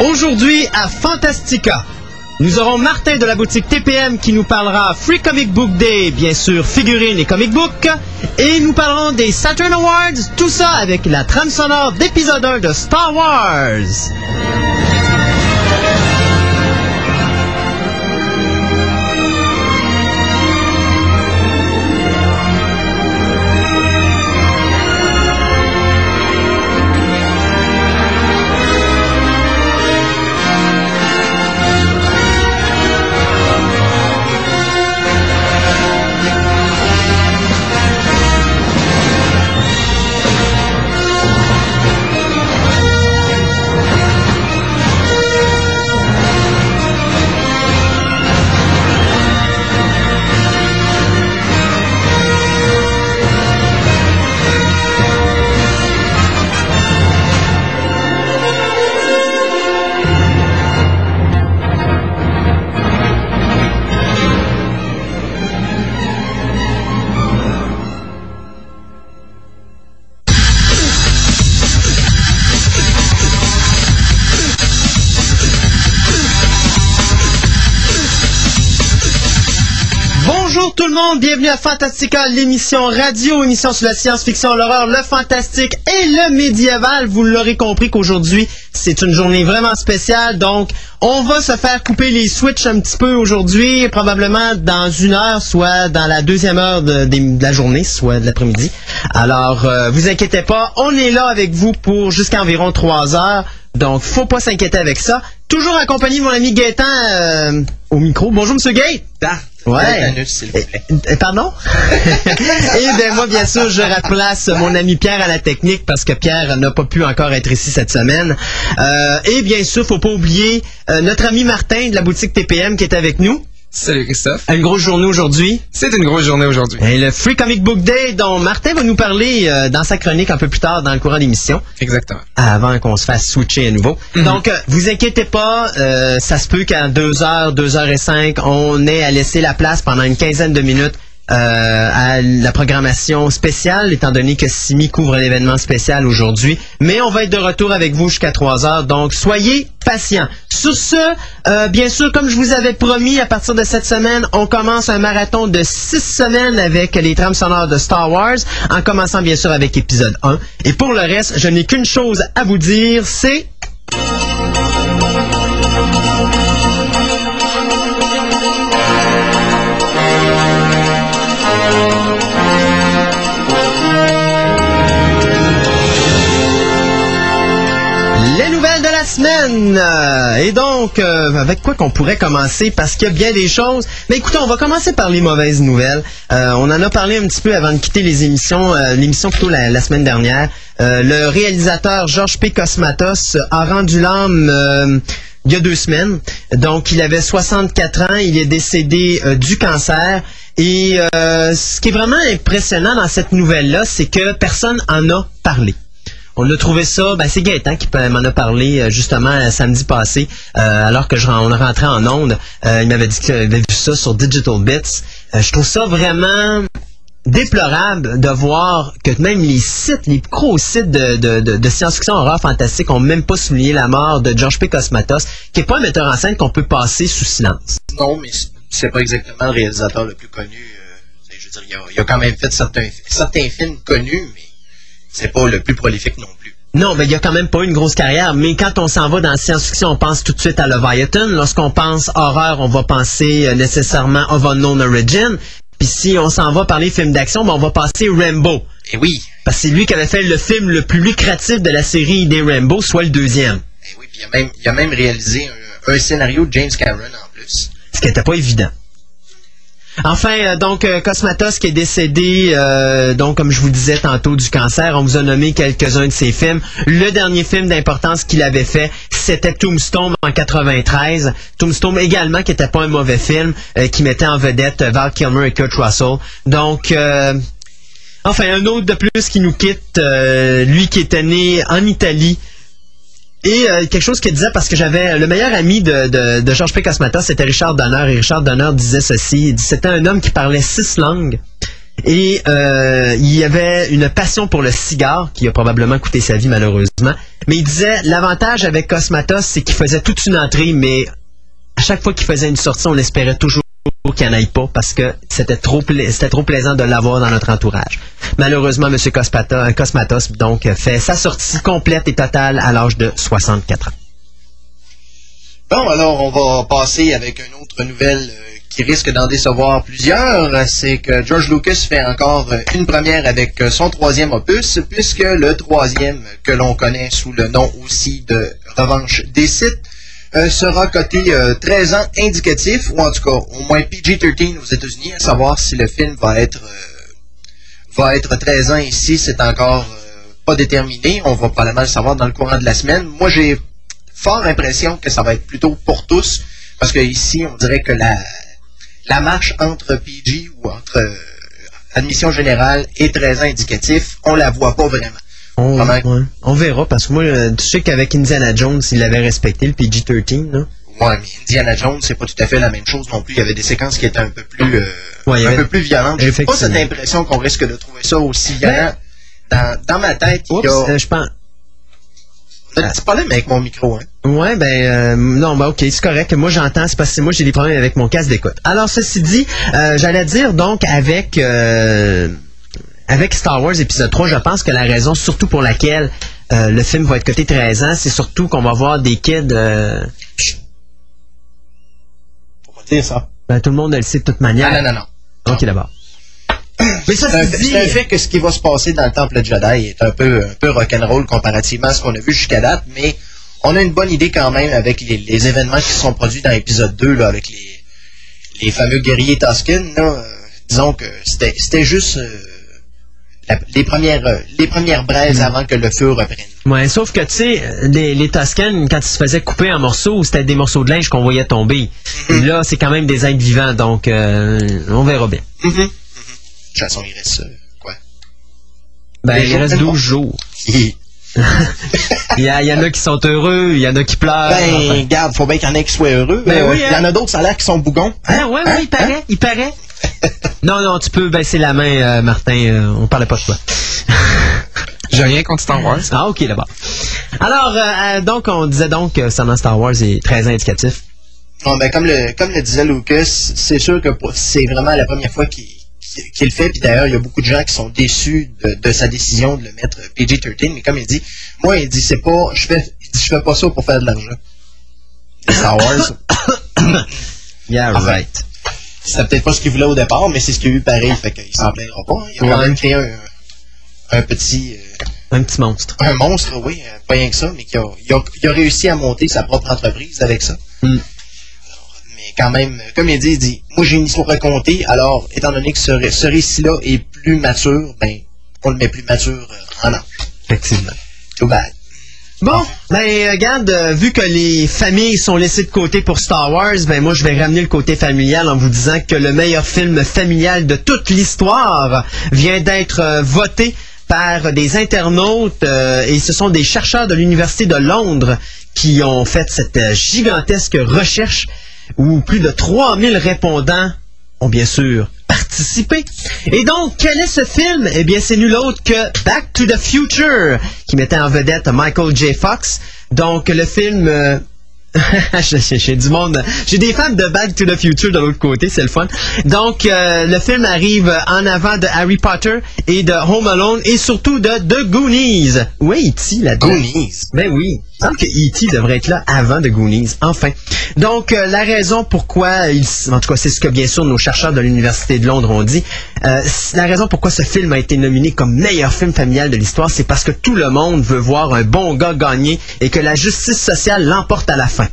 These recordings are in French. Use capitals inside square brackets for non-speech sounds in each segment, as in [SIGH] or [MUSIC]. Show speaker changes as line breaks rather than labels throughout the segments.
Aujourd'hui à Fantastica, nous aurons Martin de la boutique TPM qui nous parlera Free Comic Book Day, bien sûr figurines et comic book, et nous parlerons des Saturn Awards, tout ça avec la trame sonore d'épisode 1 de Star Wars. Bienvenue à Fantastica, l'émission radio, émission sur la science-fiction, l'horreur, le fantastique et le médiéval. Vous l'aurez compris qu'aujourd'hui, c'est une journée vraiment spéciale, donc on va se faire couper les switches un petit peu aujourd'hui, probablement dans une heure, soit dans la deuxième heure de, la journée, soit de l'après-midi. Alors, euh, vous inquiétez pas, on est là avec vous pour jusqu'à environ trois heures. Donc, faut pas s'inquiéter avec ça. Toujours accompagné de mon ami Gaëtan euh, au micro. Bonjour, Monsieur Gay. Ouais. Euh, Pardon? [LAUGHS] Et bien moi, bien sûr, je remplace mon ami Pierre à la technique parce que Pierre n'a pas pu encore être ici cette semaine. Euh, et bien sûr, faut pas oublier euh, notre ami Martin de la boutique TPM qui est avec nous.
Salut Christophe.
Une grosse journée aujourd'hui.
C'est une grosse journée aujourd'hui.
Et le Free Comic Book Day dont Martin va nous parler euh, dans sa chronique un peu plus tard dans le courant d'émission.
Exactement.
Avant qu'on se fasse switcher à nouveau.
Mhm.
Donc, euh, vous inquiétez pas, euh, ça se peut qu'à 2h, 2h05, on ait à laisser la place pendant une quinzaine de minutes euh, à la programmation spéciale, étant donné que Simi couvre l'événement spécial aujourd'hui. Mais on va être de retour avec vous jusqu'à 3 heures, donc soyez patients. Sur ce, euh, bien sûr, comme je vous avais promis, à partir de cette semaine, on commence un marathon de 6 semaines avec les trames sonores de Star Wars, en commençant bien sûr avec épisode 1. Et pour le reste, je n'ai qu'une chose à vous dire, c'est... Euh, Et donc, euh, avec quoi qu'on pourrait commencer? Parce qu'il y a bien des choses. Mais écoutez, on va commencer par les mauvaises nouvelles. Euh, on en a parlé un petit peu avant de quitter les émissions, euh, l'émission plutôt la, semaine dernière. Euh, le réalisateur Georges P. Cosmatos a rendu l'âme euh, il y a deux semaines. Donc, il avait 64 ans. Il est décédé du cancer. Et ce qui est vraiment impressionnant dans cette nouvelle-là, c'est que personne en a parlé. On a trouvé ça, ben c'est Gaëtan qui m'en a parlé euh, justement euh, samedi passé, euh, alors que je, on rentrait en onde. Il m'avait dit qu'il avait vu ça sur Digital Bits. Je trouve ça vraiment déplorable de voir que même les sites, les gros sites de, science-fiction horreur fantastique ont même pas souligné la mort de George P. Cosmatos, qui est pas un metteur en scène qu'on peut passer sous silence.
Non, mais c'est- pas exactement le réalisateur le plus connu. euh, je veux dire, il a, quand même fait certains films connus, mais c'est pas le plus prolifique non plus.
Non, mais il y a quand même pas une grosse carrière. Mais quand on s'en va dans la science-fiction, on pense tout de suite à Leviathan. Lorsqu'on pense horreur, on va penser euh, nécessairement of Unknown Origin. Puis si on s'en va par les films d'action, ben on va passer Rambo.
Et oui,
Parce que c'est lui qui avait fait le film le plus lucratif de la série des Rambo, soit le deuxième.
et oui, puis il a même, il a même réalisé un, un scénario de James Cameron en plus.
Ce qui n'était pas évident. Enfin, euh, donc euh, Cosmatos qui est décédé, euh, donc comme je vous disais tantôt du cancer, on vous a nommé quelques-uns de ses films. Le dernier film d'importance qu'il avait fait, c'était Tombstone en 93. Tombstone également qui était pas un mauvais film, qui mettait en vedette Val Kilmer et Kurt Russell. Donc Enfin, un autre de plus qui nous quitte, lui qui était né en Italie. Et euh, quelque chose qu'il disait, parce que j'avais le meilleur ami de, de, de Georges P. Cosmatos, c'était Richard Donner. Et Richard Donner disait ceci. C'était un homme qui parlait six langues. Et euh, il avait une passion pour le cigare qui a probablement coûté sa vie malheureusement. Mais il disait l'avantage avec Cosmatos, c'est qu'il faisait toute une entrée, mais à chaque fois qu'il faisait une sortie, on espérait toujours qu'il n'y en aille pas parce que c'était trop, plaisant de l'avoir dans notre entourage. Malheureusement, M. Cosmata- Cosmatos donc fait sa sortie complète et totale à l'âge de 64 ans.
Bon, alors on va passer avec une autre nouvelle euh, qui risque d'en décevoir plusieurs. C'est que George Lucas fait encore euh, une première avec euh, son troisième opus, puisque le troisième, que l'on connaît sous le nom aussi de Revanche des Sith, euh, sera coté euh, 13 ans indicatif, ou en tout cas au moins PG-13 aux États-Unis, à savoir si le film va être euh, va être 13 ans ici, c'est encore euh, pas déterminé. On va probablement le savoir dans le courant de la semaine. Moi, j'ai fort impression que ça va être plutôt pour tous, parce que ici, on dirait que la, la marche entre PG ou entre euh, admission générale et 13 ans indicatif, on la voit pas vraiment.
On,
Comment?
ouais. On verra, parce que moi, euh, tu sais qu'avec Indiana Jones, il avait respecté le PG-13, là.
Ouais, mais Indiana Jones, c'est pas tout à fait la même chose non plus. Il y avait des séquences qui étaient un peu plus, euh,
Ouais,
un
avait-
peu plus violentes. J'ai pas cette impression qu'on risque de trouver ça aussi violent. Dans, dans ma tête, il y a
euh, je pense...
un petit problème avec mon micro. Hein.
Ouais, ben euh, non, ben ok, c'est correct. Moi j'entends, c'est parce que moi j'ai des problèmes avec mon casque d'écoute. Alors ceci dit, j'allais dire donc avec avec Star Wars épisode 3, je pense que la raison surtout pour laquelle euh, le film va être coté 13 ans, c'est surtout qu'on va voir des kids euh,
pas dire ça.
ben, tout le monde le sait de toute manière.
Ah, non, non, non.
Ok d'abord. Mais ça
C'est
dit.
un fait que ce qui va se passer dans le temple Jedi est un peu, un peu rock'n'roll comparativement à ce qu'on a vu jusqu'à date, mais on a une bonne idée quand même avec les, les événements qui se sont produits dans l'épisode 2, là, avec les, les fameux guerriers Tusken. Là, euh, disons que c'était c'était juste euh, la- les, premières, euh, les premières braises avant que le feu reprenne.
Ouais, sauf que tu sais, les, les Tusken, quand ils se faisaient couper en morceaux, c'était des morceaux de linge qu'on voyait tomber. Et là, c'est quand même des êtres vivants, donc euh, on verra bien.
Mhm. De toute façon, il reste euh, quoi?
Ben, il reste
tellement.
12 jours. [LAUGHS] Il y, a- il y en a qui sont heureux, il y en a qui pleurent.
Ben,
enfin.
regarde, faut bien qu'il y en ait qui soient heureux.
Ben
Euh,
oui,
Il y
hein.
en a d'autres, ça a l'air qui sont bougons.
Ah ouais, ouais, il paraît, il paraît. Non, non, tu peux baisser la main, euh, Martin, euh, on parlait pas de toi. [LAUGHS]
J'ai rien contre Star Wars.
Ah, ok, d'abord. Alors, euh, euh, donc, on disait donc que Star Wars est très indicatif.
Bon, ben, comme, le, comme le disait Lucas, c'est sûr que c'est vraiment la première fois qu'il le fait. Puis d'ailleurs, il y a beaucoup de gens qui sont déçus de, de sa décision de le mettre PG-13. Mais comme il dit, moi, il dit, c'est pas, je fais, je fais pas ça pour faire de l'argent. Star Wars, [COUGHS]
Yeah,
Enfin,
right.
C'était peut-être pas ce qu'il voulait au départ, mais c'est ce qu'il a eu pareil. Fait qu'il s'en plaindra pas. hein. Il a quand même créé un, un petit, euh,
Un petit monstre.
un monstre, oui, euh, pas rien que ça, mais qui a, il a, il a réussi à monter sa propre entreprise avec ça.
Mm.
Alors, mais quand même, comme il dit, il dit, moi j'ai une histoire à raconter, alors étant donné que ce, ré- ce récit-là est plus mature, ben, on le met plus mature euh, en âge.
Effectivement.
Too bad.
Bon, ben regarde, euh, vu que les familles sont laissées de côté pour Star Wars, ben moi je vais ramener le côté familial en vous disant que le meilleur film familial de toute l'histoire vient d'être euh, voté par des internautes euh, et ce sont des chercheurs de l'Université de Londres qui ont fait cette gigantesque recherche où plus de 3000 répondants ont bien sûr Et donc, quel est ce film? Eh bien, c'est nul autre que Back to the Future, qui mettait en vedette Michael J. Fox. Donc, le film... euh, [LAUGHS] j'ai du monde. J'ai des fans de Back to the Future de l'autre côté, c'est le fun. Donc, euh, le film arrive en avant de Harry Potter et de Home Alone et surtout de The Goonies. Est E.T. là-dedans?
Goonies.
Ben oui, semble que E.T. devrait être là avant de Goonies, enfin. Donc, euh, la raison pourquoi, il, en tout cas, c'est ce que bien sûr nos chercheurs de l'Université de Londres ont dit, euh, la raison pourquoi ce film a été nominé comme meilleur film familial de l'histoire, c'est parce que tout le monde veut voir un bon gars gagner et que la justice sociale l'emporte à la fin.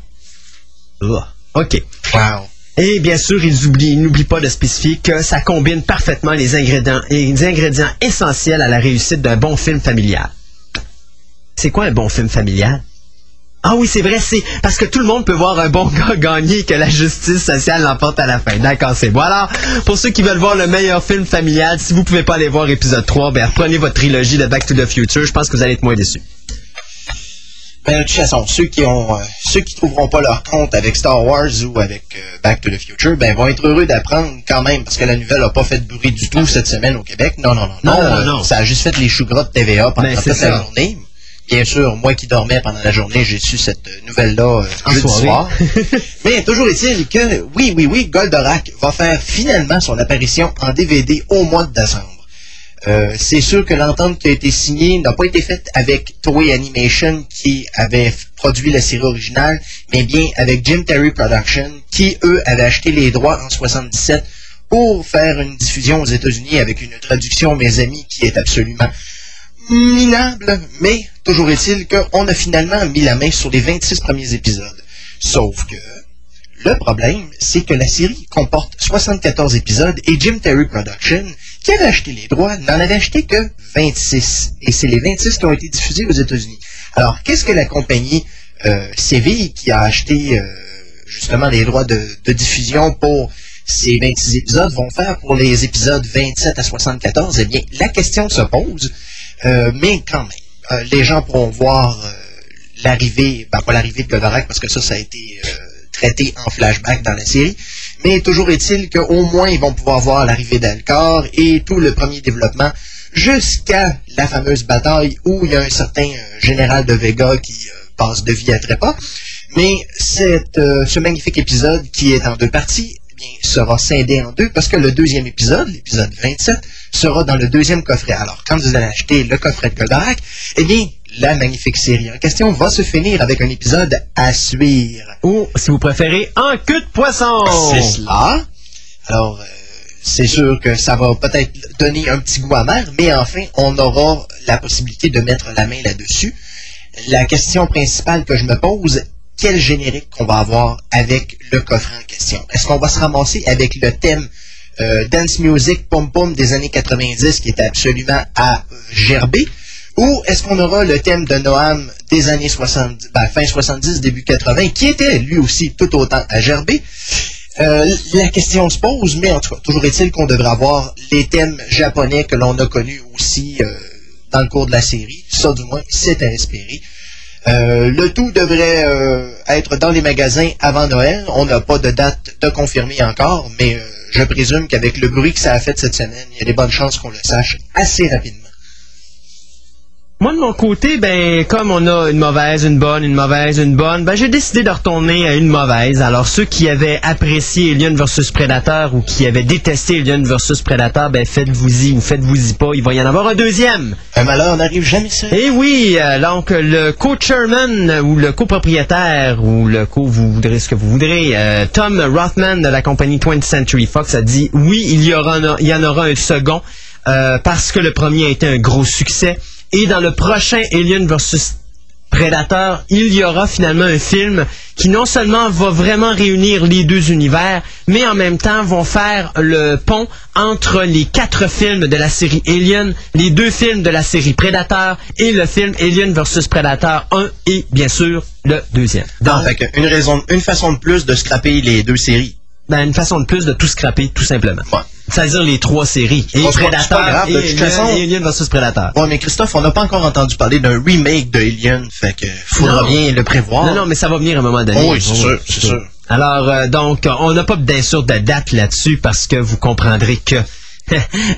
OK.
Wow.
Et bien sûr, ils oublient- n'oublient pas de spécifier que ça combine parfaitement les ingrédients, les ingrédients essentiels à la réussite d'un bon film familial. C'est quoi un bon film familial? Ah oui, c'est vrai, c'est parce que tout le monde peut voir un bon [LAUGHS] gars gagner et que la justice sociale l'emporte à la fin. D'accord, c'est bon. Alors, pour ceux qui veulent voir le meilleur film familial, si vous pouvez pas aller voir épisode 3, ben reprenez votre trilogie de Back to the Future. Je pense que vous allez être moins déçus.
Ben, de toute façon, ceux qui ont, euh, ceux qui trouveront pas leur compte avec Star Wars ou avec euh, Back to the Future, ben, vont être heureux d'apprendre quand même, parce que la nouvelle a pas fait de bruit du tout cette semaine au Québec. Non, non, non,
Non,
non.
non,
euh,
non.
Ça a juste fait les choux gras de TVA pendant
Ben,
toute la journée. Bien sûr, moi qui dormais pendant la journée, j'ai su cette nouvelle-là euh,
En
jeudi soir. [LAUGHS] Mais toujours est-il que, oui, oui, oui, Goldorak va faire finalement son apparition en DVD au mois de décembre. Euh, c'est sûr que l'entente qui a été signée n'a pas été faite avec Toei Animation qui avait produit la série originale, mais bien avec Jim Terry Production qui, eux, avaient acheté les droits en 77 pour faire une diffusion aux États-Unis avec une traduction, mes amis, qui est absolument minable, mais toujours est-il qu'on a finalement mis la main sur les 26 premiers épisodes. Sauf que le problème, c'est que la série comporte 74 épisodes et Jim Terry Production, qui avait acheté les droits, n'en avait acheté que 26. Et c'est les 26 qui ont été diffusés aux États-Unis. Alors, qu'est-ce que la compagnie euh, Séville, qui a acheté euh, justement les droits de, de diffusion pour ces 26 épisodes, vont faire pour les épisodes 27 à 74? Eh bien, la question se pose, euh, mais quand même, euh, les gens pourront voir euh, l'arrivée, ben pas l'arrivée de Goldorak, parce que ça, ça a été euh, traité en flashback dans la série, mais toujours est-il qu'au moins ils vont pouvoir voir l'arrivée d'Alcor et tout le premier développement jusqu'à la fameuse bataille où il y a un certain général de Vega qui passe de vie à trépas. Mais cette, ce magnifique épisode qui est en deux parties bien, sera scindé en deux parce que le deuxième épisode, l'épisode 27, sera dans le deuxième coffret. Alors, quand vous allez acheter le coffret de Goldorak, eh bien, la magnifique série en question va se finir avec un épisode à suivre.
Ou, si vous préférez, un queue de poisson.
C'est cela. Alors, euh, c'est sûr que ça va peut-être donner un petit goût amer, mais enfin, on aura la possibilité de mettre la main là-dessus. La question principale que je me pose, quel générique qu'on va avoir avec le coffret en question? Est-ce qu'on va se ramasser avec le thème euh, Dance Music Pom Pom des années 90 qui était absolument à gerber? Ou est-ce qu'on aura le thème de Noam des années 70, ben, fin 70, début 80, qui était lui aussi tout autant à gerber? Euh, la question se pose, mais en tout cas, toujours est-il qu'on devrait avoir les thèmes japonais que l'on a connus aussi euh, dans le cours de la série. Ça, du moins, c'est à espérer. Euh, le tout devrait euh, être dans les magasins avant Noël. On n'a pas de date de confirmer encore, mais euh, je présume qu'avec le bruit que ça a fait cette semaine, il y a des bonnes chances qu'on le sache assez rapidement.
Moi, de mon côté, ben, comme on a une mauvaise, une bonne, une mauvaise, une bonne, ben, j'ai décidé de retourner à une mauvaise. Alors, ceux qui avaient apprécié Alien vs Predator ou qui avaient détesté Alien vs Predator, ben, faites-vous-y ou faites-vous-y pas. Il va y en avoir un deuxième.
Un malheur n'arrive jamais seul.
Et oui, euh, donc le co-chairman ou le copropriétaire ou le co, vous voudrez ce que vous voudrez, euh, Tom Rothman de la compagnie 20th Century Fox a dit oui, il y, aura un- il y en aura un second euh, parce que le premier a été un gros succès. Et dans le prochain Alien vs Predator, il y aura finalement un film qui non seulement va vraiment réunir les deux univers, mais en même temps vont faire le pont entre les quatre films de la série Alien, les deux films de la série Predator et le film Alien vs Predator 1 et bien sûr le deuxième.
Donc, fait une raison, une façon de plus de scraper les deux séries.
ben, une façon de plus de tout scraper, tout simplement.
Ouais.
C'est-à-dire les trois séries. Et Predator et, Alien, vs Predator.
Ouais, mais Christophe, on n'a pas encore entendu parler d'un remake de Alien, fait que faudra
Non.
bien le prévoir.
Non, non, mais ça va venir à un moment donné.
Oui, c'est sûr, c'est sûr.
Alors, euh, donc, on n'a pas bien sûr de date là-dessus parce que vous comprendrez que [LAUGHS]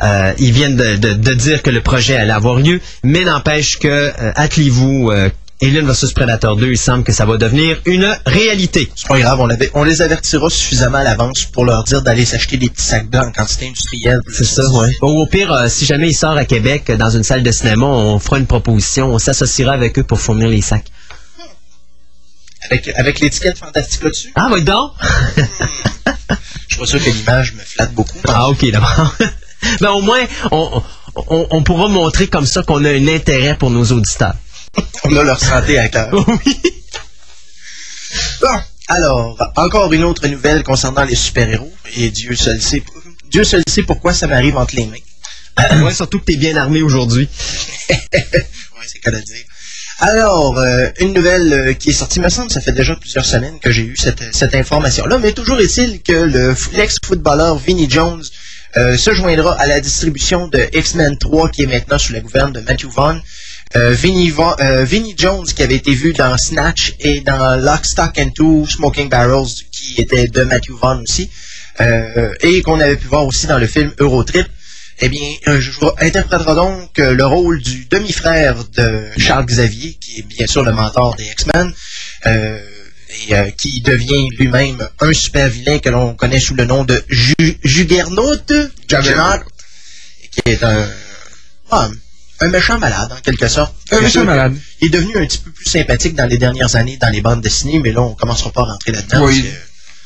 euh, ils viennent de, de- de dire que le projet allait avoir lieu, mais n'empêche que, euh, attelez-vous, euh, Alien vs Predator 2, il semble que ça va devenir une réalité.
C'est pas grave, on, les avertira suffisamment à l'avance pour leur dire d'aller s'acheter des petits sacs blancs en quantité industrielle.
C'est ça, ouais. Ou au pire, euh, si jamais il sort à Québec euh, dans une salle de cinéma, on fera une proposition, on s'associera avec eux pour fournir les sacs.
Avec, avec l'étiquette Fantastica dessus.
Ah, oui, donc!
Je suis pas sûr que l'image me flatte beaucoup.
Ah, ok, d'abord. [LAUGHS] ben, au moins, on, on, on pourra montrer comme ça qu'on a un intérêt pour nos auditeurs.
On a leur santé à cœur. [LAUGHS]
oui.
Bon, alors, encore une autre nouvelle concernant les super-héros. Et Dieu seul sait, Dieu seul sait pourquoi ça m'arrive entre les mains. [COUGHS]
ouais, surtout que t'es bien armé aujourd'hui. [LAUGHS]
ouais, c'est qu'à le dire. Alors, euh, une nouvelle euh, qui est sortie, me semble, ça fait déjà plusieurs semaines que j'ai eu cette, cette information-là, mais toujours est-il que le l'ex-footballeur Vinnie Jones euh, se joindra à la distribution de X-Men 3 qui est maintenant sous la gouverne de Matthew Vaughn. Euh, Vinnie, euh, Vinnie Jones, qui avait été vu dans Snatch et dans Lock, Stock and Two Smoking Barrels, qui était de Matthew Vaughn aussi, euh, et qu'on avait pu voir aussi dans le film Eurotrip. Eh bien, je vous interprétera donc le rôle du demi-frère de Charles Xavier, qui est bien sûr le mentor des X-Men, euh, et qui devient lui-même un super vilain que l'on connaît sous le nom de Ju- Juggernaut, qui est un, ah, un méchant malade en quelque sorte.
Un méchant malade.
Il est devenu un petit peu plus sympathique dans les dernières années dans les bandes dessinées, mais là on commencera pas à rentrer là-dedans.
Oui.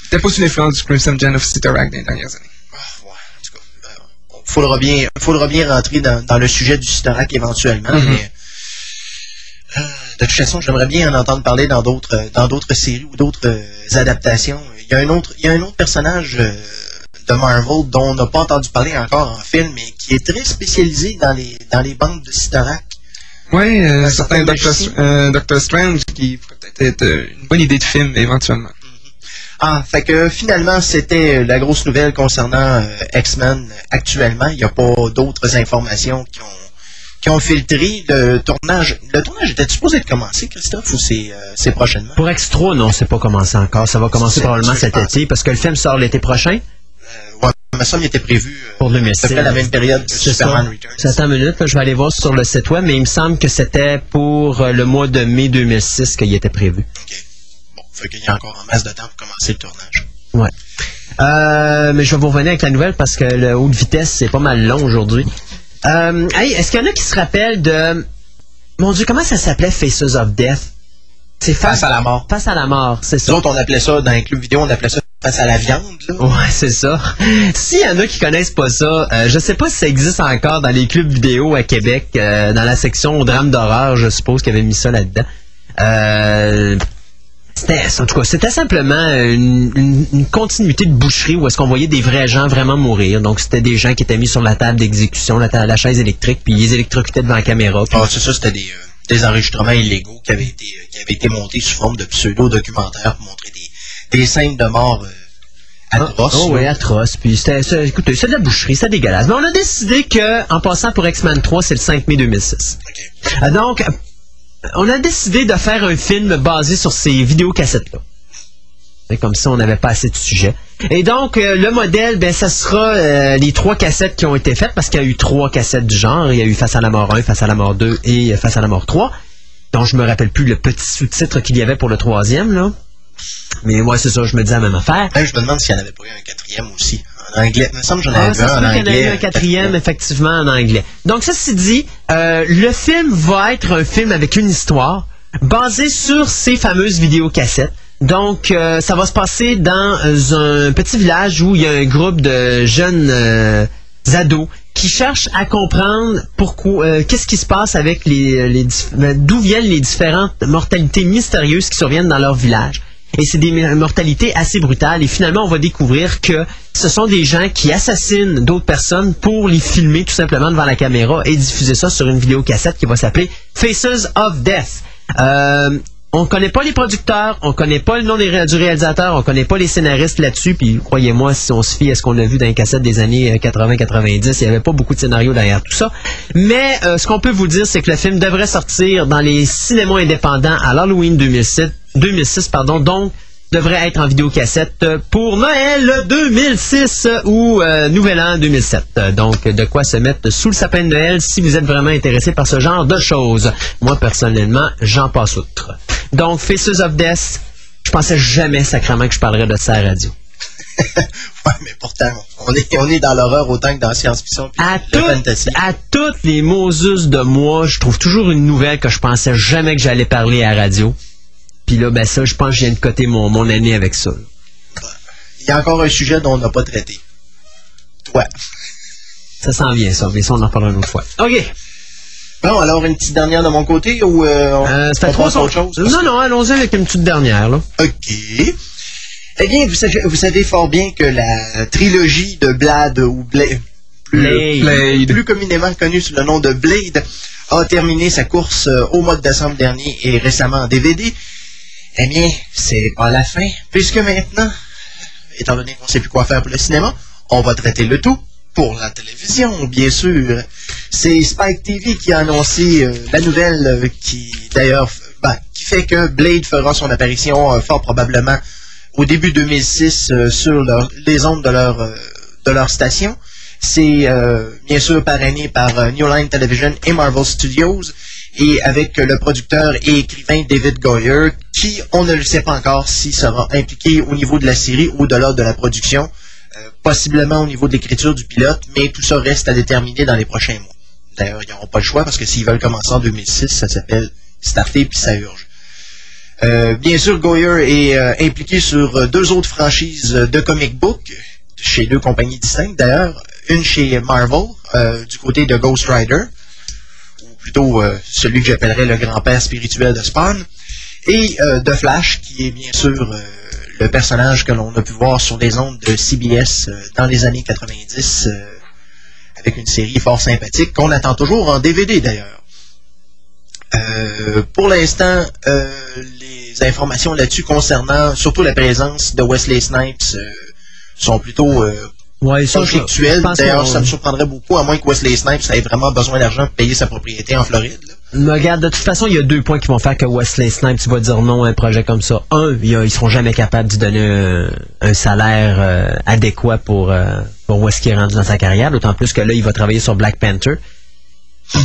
T'es pas sous l'influence du Crimson Gen of Citarac dans les dernières années.
Ah, ouais, en tout cas, faudra bien, faudra bien rentrer dans, dans le sujet du Citarac éventuellement,
Mhm.
mais euh, de toute façon, j'aimerais bien en entendre parler dans d'autres, dans d'autres séries ou d'autres euh, adaptations. Il y a un autre, il y a un autre personnage euh, de Marvel dont on n'a pas entendu parler encore en film, mais qui est très spécialisé dans les, dans les bandes de Citarac.
Ouais, euh,
Un
certain
certain
Doctor, euh, Doctor Strange qui pourrait peut-être être euh, une bonne idée de film éventuellement.
Ah, fait que finalement, c'était euh, la grosse nouvelle concernant euh, X-Men actuellement. Il n'y a pas d'autres informations qui ont, qui ont filtré le tournage. Le tournage était supposé de commencer, Christophe, ou c'est euh, c'est prochainement?
Pour X3, non, c'est pas commencé encore. Ça va commencer
C'est-
probablement cet été parce que le film sort l'été prochain
Euh, ouais, mais ça, il était prévu euh,
pour 2006.
à la même période que Superman
ça.
Returns.
C'est attends une minute, là, je vais aller voir sur le site web, mais il me semble que c'était pour euh, le mois de mai 2006 qu'il était prévu.
OK. Bon, fait qu'il y a encore en masse de temps pour commencer le tournage.
Ouais. Euh, mais je vais vous revenir avec la nouvelle parce que le haute vitesse, c'est pas mal long aujourd'hui. Euh, hey, est-ce qu'il y en a qui se rappellent de... Mon Dieu, comment ça s'appelait Faces of Death? C'est
Face à la mort.
Face à la mort, c'est ça.
Nous autres, on appelait ça, dans les clubs vidéo, on appelait ça face à la viande. là.
Ouais, [LAUGHS] c'est ça. S'il y en a qui connaissent pas ça, euh, je sais pas si ça existe encore dans les clubs vidéo à Québec, euh, dans la section drame d'horreur, je suppose qu'il avait mis ça là-dedans. Euh, c'était, en tout cas, c'était simplement une, une- une continuité de boucherie où est-ce qu'on voyait des vrais gens vraiment mourir. Donc, c'était des gens qui étaient mis sur la table d'exécution, la, ta- la chaise électrique, puis ils électrocutaient devant la caméra.
Ah, c'est ça, c'était des, euh, des enregistrements illégaux qui avaient été, qui avaient été montés sous forme de pseudo-documentaires pour montrer des, des scènes de mort euh, atroces.
Oh, oui,
là.
atroce. Puis c'était, écoutez, c'est de la boucherie, c'est dégueulasse. Mais on a décidé que, en passant pour X-Men 3, c'est le 5 mai 2006.
Ok.
Euh, Donc, euh, on a décidé de faire un film basé sur ces vidéocassettes-là. Comme ça, on n'avait pas assez de sujets. Et donc, euh, le modèle, ben, ça sera euh, les trois cassettes qui ont été faites, parce qu'il y a eu trois cassettes du genre. Il y a eu Face à la mort 1, Face à la mort 2 et Face à la mort 3. Donc, je me rappelle plus le petit sous-titre qu'il y avait pour le troisième, là. Mais moi, c'est ça, je me disais la même affaire.
Je me demande s'il n'y en avait pas eu un quatrième aussi. En anglais. Il me semble que j'en
Ah,
avais
ça
un en
peut qu'il y en ait eu
anglais.
un quatrième, effectivement, en anglais. Donc, ceci dit, euh, le film va être un film avec une histoire basée sur ces fameuses vidéocassettes. Donc, euh, ça va se passer dans euh, un petit village où il y a un groupe de jeunes euh, ados qui cherchent à comprendre pourquoi, euh, qu'est-ce qui se passe avec les, les euh, d'où viennent les différentes mortalités mystérieuses qui surviennent dans leur village. Et c'est des mortalités assez brutales. Et finalement, on va découvrir que ce sont des gens qui assassinent d'autres personnes pour les filmer tout simplement devant la caméra et diffuser ça sur une vidéocassette qui va s'appeler Faces of Death. Euh, on connaît pas les producteurs, on connaît pas le nom du réalisateur, on connaît pas les scénaristes là-dessus, puis croyez-moi, si on se fie à ce qu'on a vu dans les cassettes des années euh, 80-90, il y avait pas beaucoup de scénarios derrière tout ça. Mais euh, ce qu'on peut vous dire, c'est que le film devrait sortir dans les cinémas indépendants à l'Halloween 2006, 2006 pardon, donc devrait être en vidéocassette pour Noël 2006 euh, ou euh, Nouvel An 2007. Euh, Donc, de quoi se mettre sous le sapin de Noël si vous êtes vraiment intéressé par ce genre de choses. Moi, personnellement, j'en passe outre. Donc, Faces of Death, je pensais jamais sacrément que je parlerais de ça à la radio. [LAUGHS]
Ouais, mais pourtant, on est, on est dans l'horreur autant que dans la science-fiction.
À, toutes-
fantasy.
à toutes les Moses de moi, je trouve toujours une nouvelle que je pensais jamais que j'allais parler à la radio. Puis là, ben ça, je pense que je viens de coter mon, mon année avec ça. là.
Il y a encore un sujet dont on n'a pas traité. Toi.
Ça s'en vient, ça. Mais ça, on en parlera une autre fois. OK.
Bon, alors une petite dernière de mon côté ou euh, on,
Euh,
on
trois
passe autre chose?
Non, non, allons-y avec une petite dernière, là.
OK. Eh bien, vous savez, vous savez fort bien que la trilogie de Blade ou Blade, plus,
Blade.
plus communément connue sous le nom de Blade, a terminé sa course euh, au mois de décembre dernier et récemment en DVD. Eh bien, c'est pas la fin, puisque maintenant, étant donné qu'on sait plus quoi faire pour le cinéma, on va traiter le tout pour la télévision, bien sûr. C'est Spike TV qui a annoncé euh, la nouvelle euh, qui, d'ailleurs, ben, qui fait que Blade fera son apparition euh, fort probablement au début 2006 sur les ondes de leur, de leur station. C'est bien sûr parrainé par New Line Television et Marvel Studios et avec le producteur et écrivain David Goyer qui, on ne le sait pas encore, s'il sera impliqué au niveau de la série ou de l'ordre de la production. Euh, possiblement au niveau de l'écriture du pilote, mais tout ça reste à déterminer dans les prochains mois. D'ailleurs, ils n'auront pas le choix parce que s'ils veulent commencer en 2006, ça s'appelle starter puis ça urge. Euh, bien sûr, Goyer est euh, impliqué sur deux autres franchises de comic book chez deux compagnies distinctes d'ailleurs. Une chez Marvel du côté de Ghost Rider, plutôt celui que j'appellerais le grand-père spirituel de Spawn, et de Flash qui est bien sûr le personnage que l'on a pu voir sur les ondes de CBS euh, dans les années 90, euh, avec une série fort sympathique qu'on attend toujours en DVD d'ailleurs. Euh, pour l'instant, les informations là-dessus concernant surtout la présence de Wesley Snipes sont plutôt
Ouais, ça,
D'ailleurs, ça me surprendrait beaucoup, à moins que Wesley Snipes ait vraiment besoin d'argent pour payer sa propriété en Floride.
Regarde, de toute façon, il y a deux points qui vont faire que Wesley Snipes va dire non à un projet comme ça. Un, ils, ne seront jamais capables de donner un, salaire euh, adéquat pour, euh, pour où est-ce qu'il est rendu dans sa carrière, d'autant plus que là, il va travailler sur Black Panther.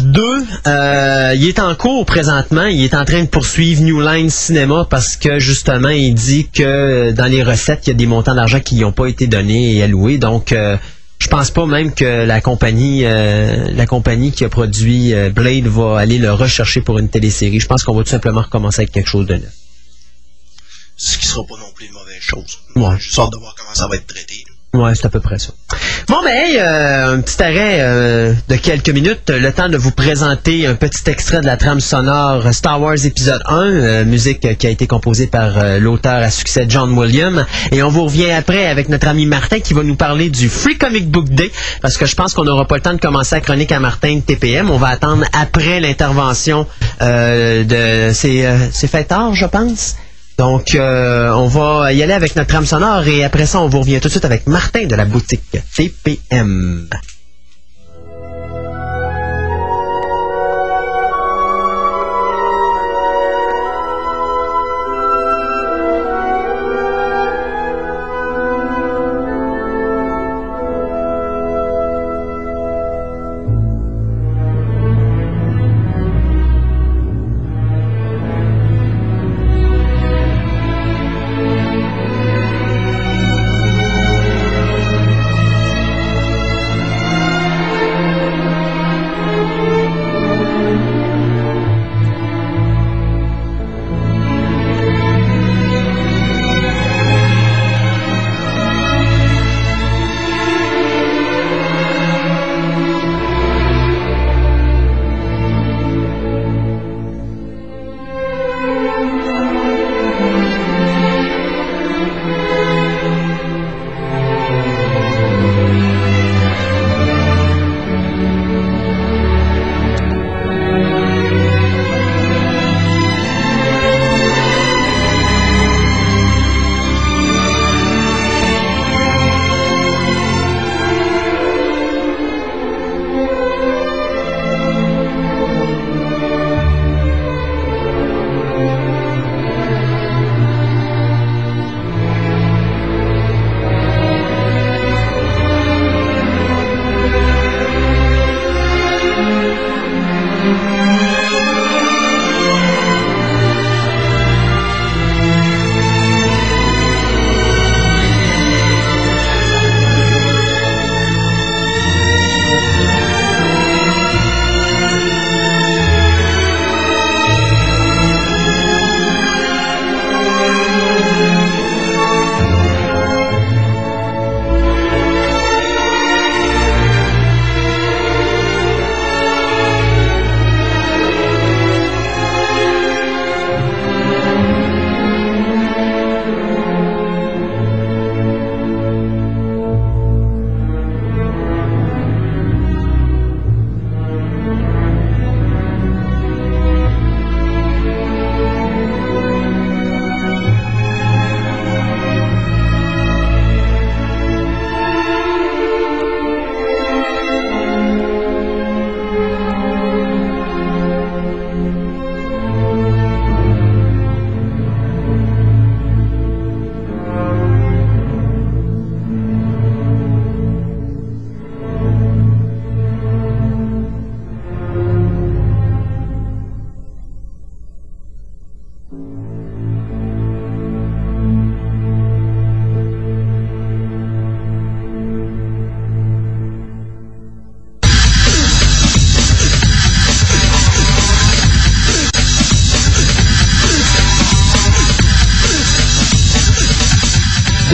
Deux, euh, il est en cours présentement. Il est en train de poursuivre New Line Cinema parce que justement, il dit que dans les recettes, il y a des montants d'argent qui n'ont pas été donnés et alloués. Donc, euh, je pense pas même que la compagnie, euh, la compagnie qui a produit Blade va aller le rechercher pour une télésérie. Je pense qu'on va tout simplement recommencer avec quelque chose de neuf.
Ce qui sera pas non plus une mauvaise chose. Ouais. Je sors de voir comment ça va être traité.
Ouais, c'est à peu près ça. Bon, ben, hey, euh, un petit arrêt euh, de quelques minutes, le temps de vous présenter un petit extrait de la trame sonore Star Wars épisode 1, euh, musique qui a été composée par l'auteur à succès John Williams. Et on vous revient après avec notre ami Martin qui va nous parler du Free Comic Book Day, parce que je pense qu'on n'aura pas le temps de commencer à chronique à Martin de TPM. On va attendre après l'intervention de... C'est fait tard, je pense? Donc, euh, on va y aller avec notre trame sonore et après ça, on vous revient tout de suite avec Martin de la boutique TPM.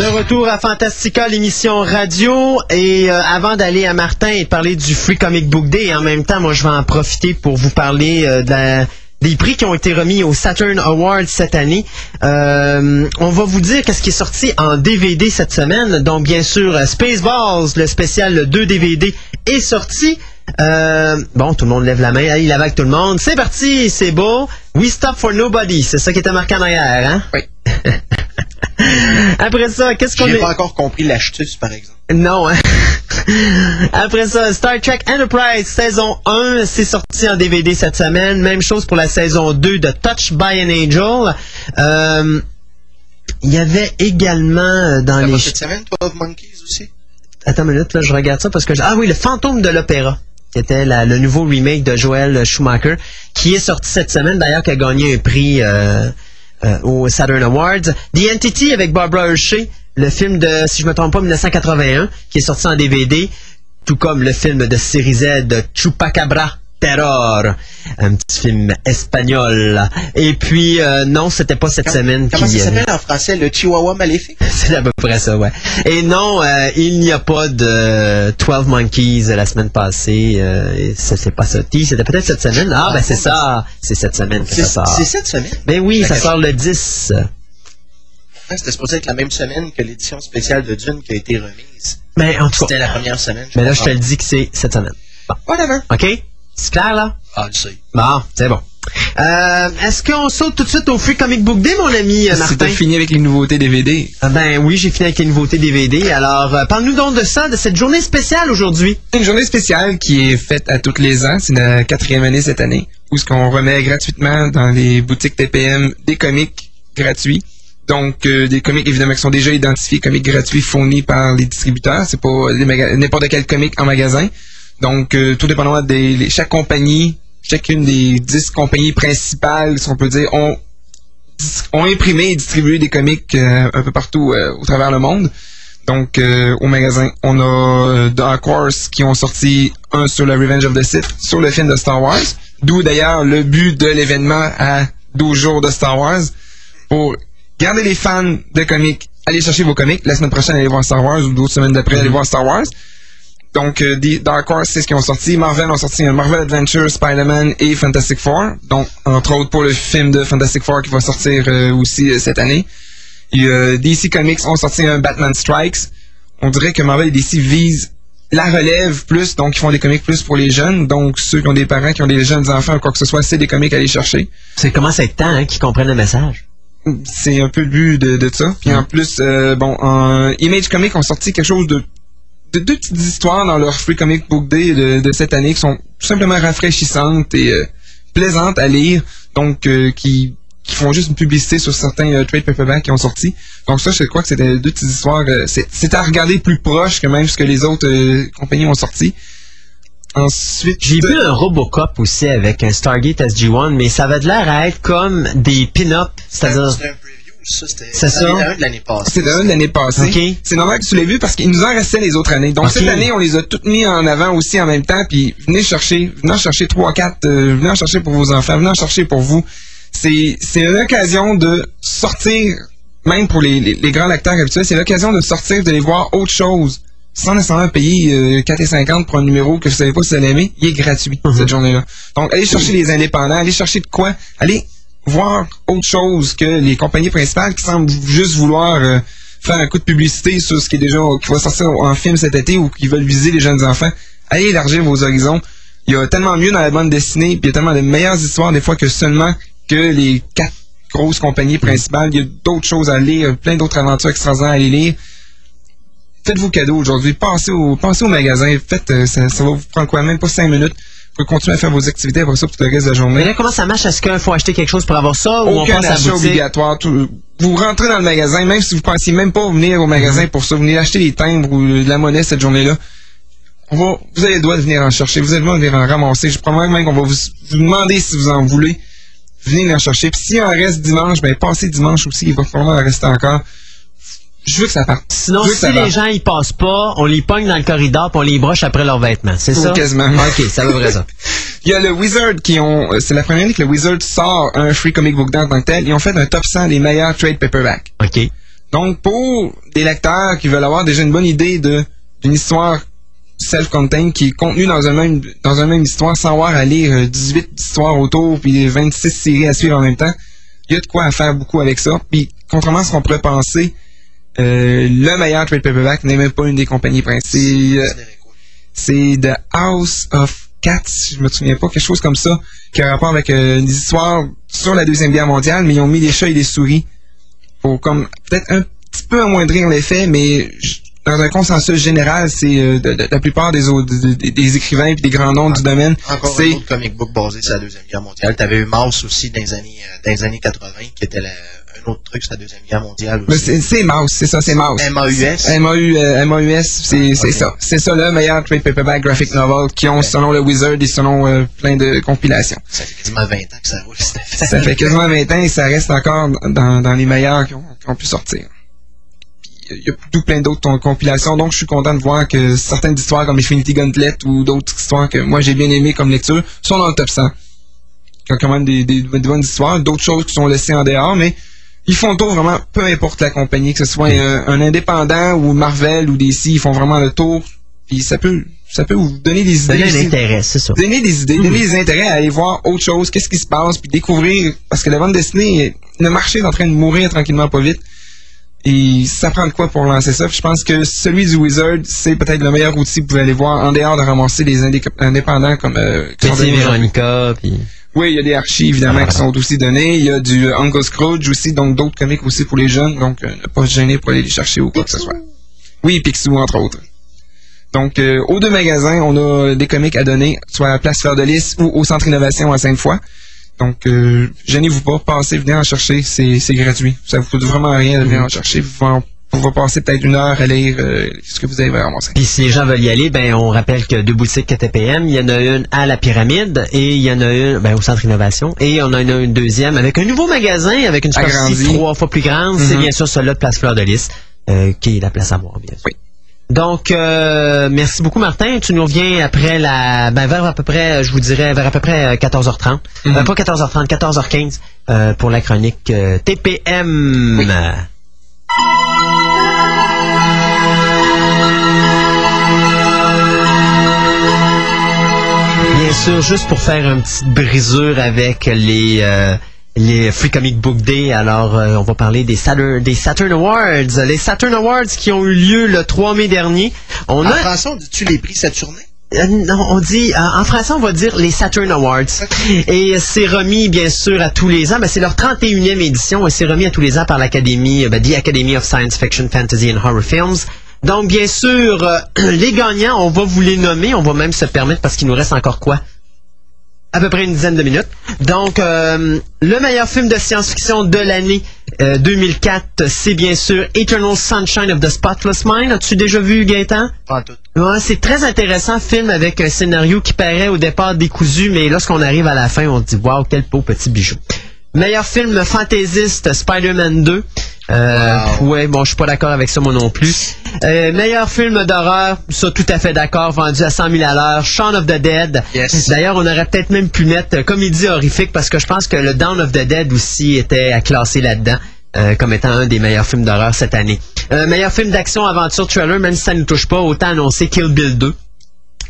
Retour à Fantastica, l'émission radio. Et euh, avant d'aller à Martin et de parler du Free Comic Book Day, en même temps, moi, je vais en profiter pour vous parler euh, de des prix qui ont été remis au Saturn Awards cette année. Euh, on va vous dire qu'est-ce qui est sorti en DVD cette semaine. Donc, bien sûr, Spaceballs, le spécial 2 DVD, est sorti. Euh, bon, tout le monde lève la main. Allez, il avec tout le monde. C'est parti, c'est beau. We Stop for Nobody, c'est ça qui était marqué en arrière, hein?
Oui. [LAUGHS]
Après ça, qu'est-ce qu'on
J'ai
est...
pas encore compris l'astuce, par exemple.
Non, hein? [LAUGHS] Après ça, Star Trek Enterprise saison 1, c'est sorti en DVD cette semaine. Même chose pour la saison 2 de Touch by an Angel. Euh, Il y avait également euh, dans les...
cette semaine, 12 Monkeys aussi?
Attends une minute, là, je regarde ça parce que... je- Ah oui, le fantôme de l'opéra, qui était le nouveau remake de Joel Schumacher, qui est sorti cette semaine, d'ailleurs, qui a gagné un prix euh, euh, au Saturn Awards. The Entity avec Barbara Hershey, le film de, si je me trompe pas, 1981, qui est sorti en DVD, tout comme le film de série Z de Chupacabra. Terror, un petit film espagnol. Et puis, euh, non, c'était pas cette semaine
Comment
qui...
ça
euh,
s'appelle en français? Le Chihuahua maléfique? [LAUGHS]
c'est à peu près ça, ouais. Et non, euh, il n'y a pas de 12 Monkeys la semaine passée. Euh, ça s'est pas sorti. C'était peut-être cette semaine. Ah, ben c'est ça. C'est cette semaine que ça sort.
c'est cette semaine?
Ben oui, ça sort le 10.
Ah, C'était supposé être la même semaine que l'édition spéciale de Dune qui a été remise.
Mais en tout
C'était
cas,
la première semaine.
mais là, je te le dis que c'est cette semaine. Bon.
Whatever.
OK? C'est clair, là?
Ah, je sais.
Bon, c'est bon. Euh, Est-ce qu'on saute tout de suite au Free Comic Book Day, mon ami euh, Martin?
t'as fini avec les nouveautés DVD.
Ah ben oui, j'ai fini avec les nouveautés DVD. Alors, euh, parle-nous donc de ça, de cette journée spéciale aujourd'hui.
Une journée spéciale qui est faite à tous les ans. C'est la quatrième année cette année. Où ce qu'on remet gratuitement dans les boutiques TPM des comics gratuits. Donc, euh, des comics évidemment qui sont déjà identifiés, comics gratuits fournis par les distributeurs. C'est pas n'importe quel comic en magasin. Donc, euh, tout dépendamment les- chaque compagnie, chacune des dix compagnies principales, si on peut dire, ont imprimé et distribué des comics euh, un peu partout euh, au travers le monde. Donc, au magasin, on a Dark Horse qui ont sorti un sur le Revenge of the Sith, sur le film de Star Wars. D'où d'ailleurs le but de l'événement à 12 jours de Star Wars pour garder les fans de comics. Allez chercher vos comics. La semaine prochaine, allez voir Star Wars ou d'autres semaines d'après, allez voir Star Wars. Donc, euh, des- Dark Horse, c'est ce qu'ils ont sorti. Marvel ont sorti un Marvel Adventure, Spider-Man et Fantastic Four. Donc, entre autres pour le film de Fantastic Four qui va sortir euh, aussi euh, cette année. Et, euh, DC Comics ont sorti un Batman Strikes. On dirait que Marvel et DC visent la relève plus, donc ils font des comics plus pour les jeunes. Donc, ceux qui ont des parents, qui ont des jeunes enfants ou quoi que ce soit, c'est des comics à aller chercher.
C'est commence à être temps hein, qu'ils comprennent le message?
C'est un peu le but de, de ça. Puis en plus, euh, bon, en Image Comics ont sorti quelque chose de deux petites histoires dans leur Free Comic Book Day de, de cette année qui sont tout simplement rafraîchissantes et euh, plaisantes à lire. Donc, euh, qui, qui font juste une publicité sur certains euh, trade paperbacks qui ont sorti. Donc ça, je crois que c'était deux petites histoires. euh, c'est à regarder plus proche que même ce que les autres euh, compagnies ont sorti. Ensuite,
J'ai vu un Robocop aussi avec un Stargate SG-1, mais ça avait de l'air à être comme des pin-up, c'est-à-dire...
C'était ça. C'était
C'est ça.
c'était un de l'année passée.
C'est un de l'année passée. C'est normal que tu l'aies vu parce qu'il nous en restait les autres années. Donc cette année, on les a toutes mis en avant aussi en même temps. Puis venez chercher, venez en chercher trois, quatre, euh, venez en chercher pour vos enfants, venez en chercher pour vous. C'est c'est une occasion de sortir, même pour les, les, les grands lecteurs habituels, c'est l'occasion de sortir, d'aller voir autre chose. Sans nécessairement payer euh, 4,50 pour un numéro que vous savez pas si vous allez aimer, il est gratuit
Mhm.
cette journée-là. Donc allez chercher les indépendants, allez chercher de quoi, allez voir autre chose que les compagnies principales qui semblent juste vouloir euh, faire un coup de publicité sur ce qui est déjà qui va sortir en film cet été ou qui veulent viser les jeunes enfants. Allez élargir vos horizons. Il y a tellement mieux dans la bande dessinée, puis il y a tellement de meilleures histoires des fois que seulement que les quatre grosses compagnies principales. Il y a d'autres choses à lire, plein d'autres aventures extraordinaires à lire. Faites-vous cadeau aujourd'hui, passez au, passez au magasin, faites, euh, ça, ça va vous prendre quoi, même pas cinq minutes. Vous pouvez continuer à faire vos activités après ça pour le reste de la journée.
Mais là, comment ça marche? Est-ce qu'il faut acheter quelque chose pour avoir ça ou on passe à
achat
boutique?
obligatoire. Tout- vous rentrez dans le magasin, même si vous pensiez même pas venir au magasin pour ça, vous venez acheter des timbres ou de la monnaie cette journée-là. Vous avez le droit de venir en chercher, vous avez le droit de venir en ramasser. Je promets même qu'on va vous, vous demander si vous en voulez. Venez en chercher. Puis s'il en reste dimanche, ben passez dimanche aussi, il va falloir en rester encore. Je veux que ça parte.
Sinon, si les gens ils passent pas, on les pogne dans le corridor puis on les broche après leurs vêtements. C'est ça?
quasiment. [LAUGHS]
OK, ça veut vrai ça.
Il y a le Wizard qui ont, euh, c'est la première année que le Wizard sort un free comic book dans tant que tel. Ils ont fait un top 100 des meilleurs trade paperbacks.
OK.
Donc, pour des lecteurs qui veulent avoir déjà une bonne idée de d'une histoire self-contained qui est contenue dans un même dans un même histoire sans avoir à lire 18 euh, histoires autour puis 26 séries à suivre en même temps, il y a de quoi à faire beaucoup avec ça. Puis contrairement à ce qu'on pourrait penser, euh, le meilleur trade paperback n'est même pas une des compagnies principales. C'est The House of Cats, je me souviens pas, quelque chose comme ça, qui a rapport avec euh, une histoire sur la Deuxième Guerre mondiale, mais ils ont mis des chats et des souris pour comme peut-être un petit peu amoindrir l'effet, mais dans un consensus général, c'est euh, la plupart des, autres, des, écrivains et des grands noms du domaine.
Encore un autre comic book basé sur la Deuxième Guerre mondiale. Tu avais eu Mouse aussi dans les années, dans les années 80, qui était un autre truc sur la Deuxième Guerre mondiale aussi.
C'est Mouse, c'est ça, c'est Mouse.
M-A-U-S.
M-A-U-S, c'est ça. C'est ça le meilleur trade paperback graphic novel qui ont selon le Wizard et selon euh, plein de compilations.
Ça fait quasiment 20 ans que ça roule,
Ça fait quasiment 20 ans et ça reste encore dans, les meilleurs qui ont, pu sortir il y a tout plein d'autres compilations. Donc, je suis content de voir que certaines histoires comme Infinity Gauntlet ou d'autres histoires que moi j'ai bien aimées comme lecture sont dans le top 100. Il y a quand même des, bonnes histoires, d'autres choses qui sont laissées en dehors, mais ils font le tour vraiment, peu importe la compagnie, que ce soit un, indépendant ou Marvel ou DC, ils font vraiment le tour. Puis ça peut, ça peut vous donner des idées.
Donner intérêt, c'est ça.
Donner des idées, donner des intérêts à aller voir autre chose, qu'est-ce qui se passe, puis découvrir, parce que la bande dessinée, le marché est en train de mourir tranquillement pas vite. Et ça prend de quoi pour lancer ça? je pense que celui du Wizard, c'est peut-être le meilleur outil que vous pouvez aller voir en dehors de ramasser des indépendants comme euh,
Veronica. Puis...
Oui, il y a des archives évidemment qui sont aussi données. Il y a du euh, Uncle Scrooge aussi, donc d'autres comics aussi pour les jeunes. Donc euh, ne pas se gêner pour aller les chercher ou quoi que ce soit. Oui, Picsou entre autres. Donc, euh, aux deux magasins, on a des comics à donner, soit à Place Fleur de Lys ou au Centre Innovation à Sainte-Foy. Donc, euh, gênez-vous pas, passez, venez en chercher, c'est gratuit. Ça vous coûte vraiment rien de venir en chercher. Vous pouvez passer peut-être une heure à lire euh, ce que vous avez vraiment
Puis si les gens veulent y aller, ben on rappelle que deux boutiques TPM, il y en a une à la Pyramide et il y en a une ben, au Centre Innovation et on en a une deuxième avec un nouveau magasin avec une superficie trois fois plus grande. C'est mm-hmm. bien sûr celui-là de Place Fleur de Lys, euh, qui est la place à voir, bien sûr.
Oui.
Donc, euh, merci beaucoup, Martin. Tu nous reviens après la, ben, vers à peu près, je vous dirais, vers à peu près 14h30. Euh, mhm. euh, pas 14h30, 14h15 pour la chronique TPM. Sûr, juste pour faire une petite brisure avec les les Free Comic Book Day. Alors, euh, on va parler des Saturn, des Saturn Awards. Les Saturn Awards qui ont eu lieu le 3 mai dernier.
On en français, on dit-tu les prix Saturnin?
Euh, non, on dit, euh, en français, on va dire les Saturn Awards. Et c'est remis, bien sûr, à tous les ans. Ben, c'est leur 31e édition et c'est remis à tous les ans par l'Académie, ben, The Academy of Science Fiction, Fantasy and Horror Films. Donc, bien sûr, [CLEARS THROAT] les gagnants, on va vous les nommer. On va même se permettre, parce qu'il nous reste encore quoi? À peu près une dizaine de minutes. Donc, euh, le meilleur film de science-fiction de l'année 2004, euh, c'est bien sûr Eternal Sunshine of the Spotless Mind. As-tu déjà vu, Gaëtan?
Pas tout.
Ouais, c'est très intéressant, film avec un scénario qui paraît au départ décousu, mais lorsqu'on arrive à la fin, on se dit « Wow, quel beau petit bijou ». Meilleur film fantaisiste, Spider-Man 2. Euh, Ouais, bon, je suis pas d'accord avec ça moi non plus. Euh, meilleur film d'horreur, ça tout à fait d'accord, vendu à 100 000 à l'heure. Shaun of the Dead. D'ailleurs, on aurait peut-être même pu mettre euh, comédie horrifique parce que je pense que le Dawn of the Dead aussi était à classer là-dedans. Euh, comme étant un des meilleurs films d'horreur cette année. Euh, meilleur film d'action, aventure, trailer, même si ça ne touche pas, autant annoncé Kill Bill 2.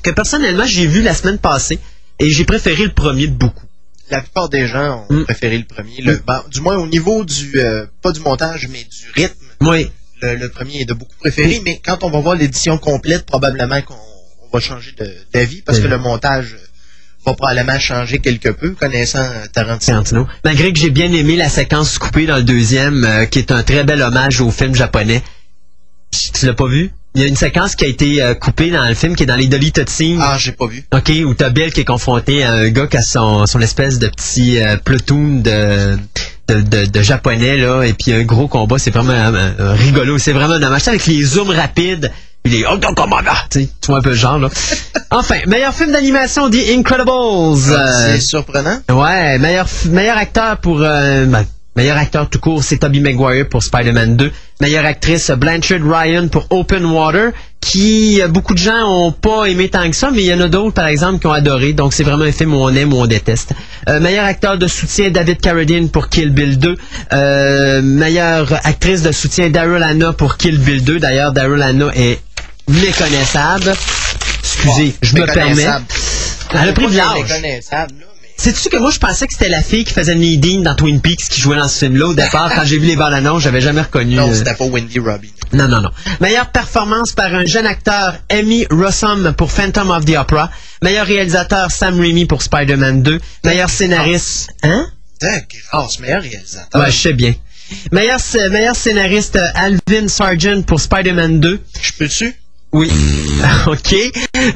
Que personnellement, j'ai vu la semaine passée et j'ai préféré le premier de beaucoup
la plupart des gens ont mm. préféré le premier. Le, ben, du moins au niveau du, euh, pas du montage, mais du rythme.
Oui.
Le, premier est de beaucoup préféré, mais quand on va voir l'édition complète, probablement qu'on va changer d'avis parce que le montage va probablement changer quelque peu, connaissant Tarantino.
Malgré que j'ai bien aimé la séquence coupée dans le deuxième, euh, qui est un très bel hommage au film japonais. Tu l'as pas vu? Il y a une séquence qui a été euh, coupée dans le film qui est dans les deleted scenes.
Ah, j'ai pas vu.
OK, où t'as Bill qui est confronté à un gars qui a son, son espèce de petit euh, platoon de, de, de, japonais, là, et puis un gros combat, c'est vraiment euh, rigolo. C'est vraiment dommage. Avec les zooms rapides, il est oh, tu vois un peu le genre, là. [LAUGHS] enfin, meilleur film d'animation, The Incredibles.
Ah, c'est surprenant.
Ouais, meilleur, meilleur acteur pour... Ben, Meilleur acteur tout court, c'est Tobey Maguire pour Spider-Man 2. Meilleure actrice, Blanchard Ryan pour Open Water, qui euh, beaucoup de gens ont pas aimé tant que ça, mais il y en a d'autres, par exemple, qui ont adoré. Donc, c'est vraiment un film où on aime ou on déteste. Euh, meilleur acteur de soutien, David Carradine pour Kill Bill 2. Euh, meilleure actrice de soutien, Daryl Anna pour Kill Bill 2. D'ailleurs, Daryl Anna est méconnaissable. Excusez, je me permets. Elle a pris de l'âge. Sais-tu que moi, je pensais que c'était la fille qui faisait Nadine dans Twin Peaks qui jouait dans ce film-là au départ. Quand j'ai vu les bandes annonces, j'avais jamais reconnu.
Non,
euh,
c'était pas Wendy Robin.
non, non, non. Meilleure performance par un jeune acteur, Amy Rossum pour Phantom of the Opera. Meilleur réalisateur, Sam Raimi pour Spider-Man 2. Meilleur scénariste... Hein?
Grâce, meilleur réalisateur.
Ouais, je sais bien. Meilleur, meilleur scénariste, euh, Alvin Sargent pour Spider-Man 2.
Je peux-tu?
Oui. [LAUGHS] OK.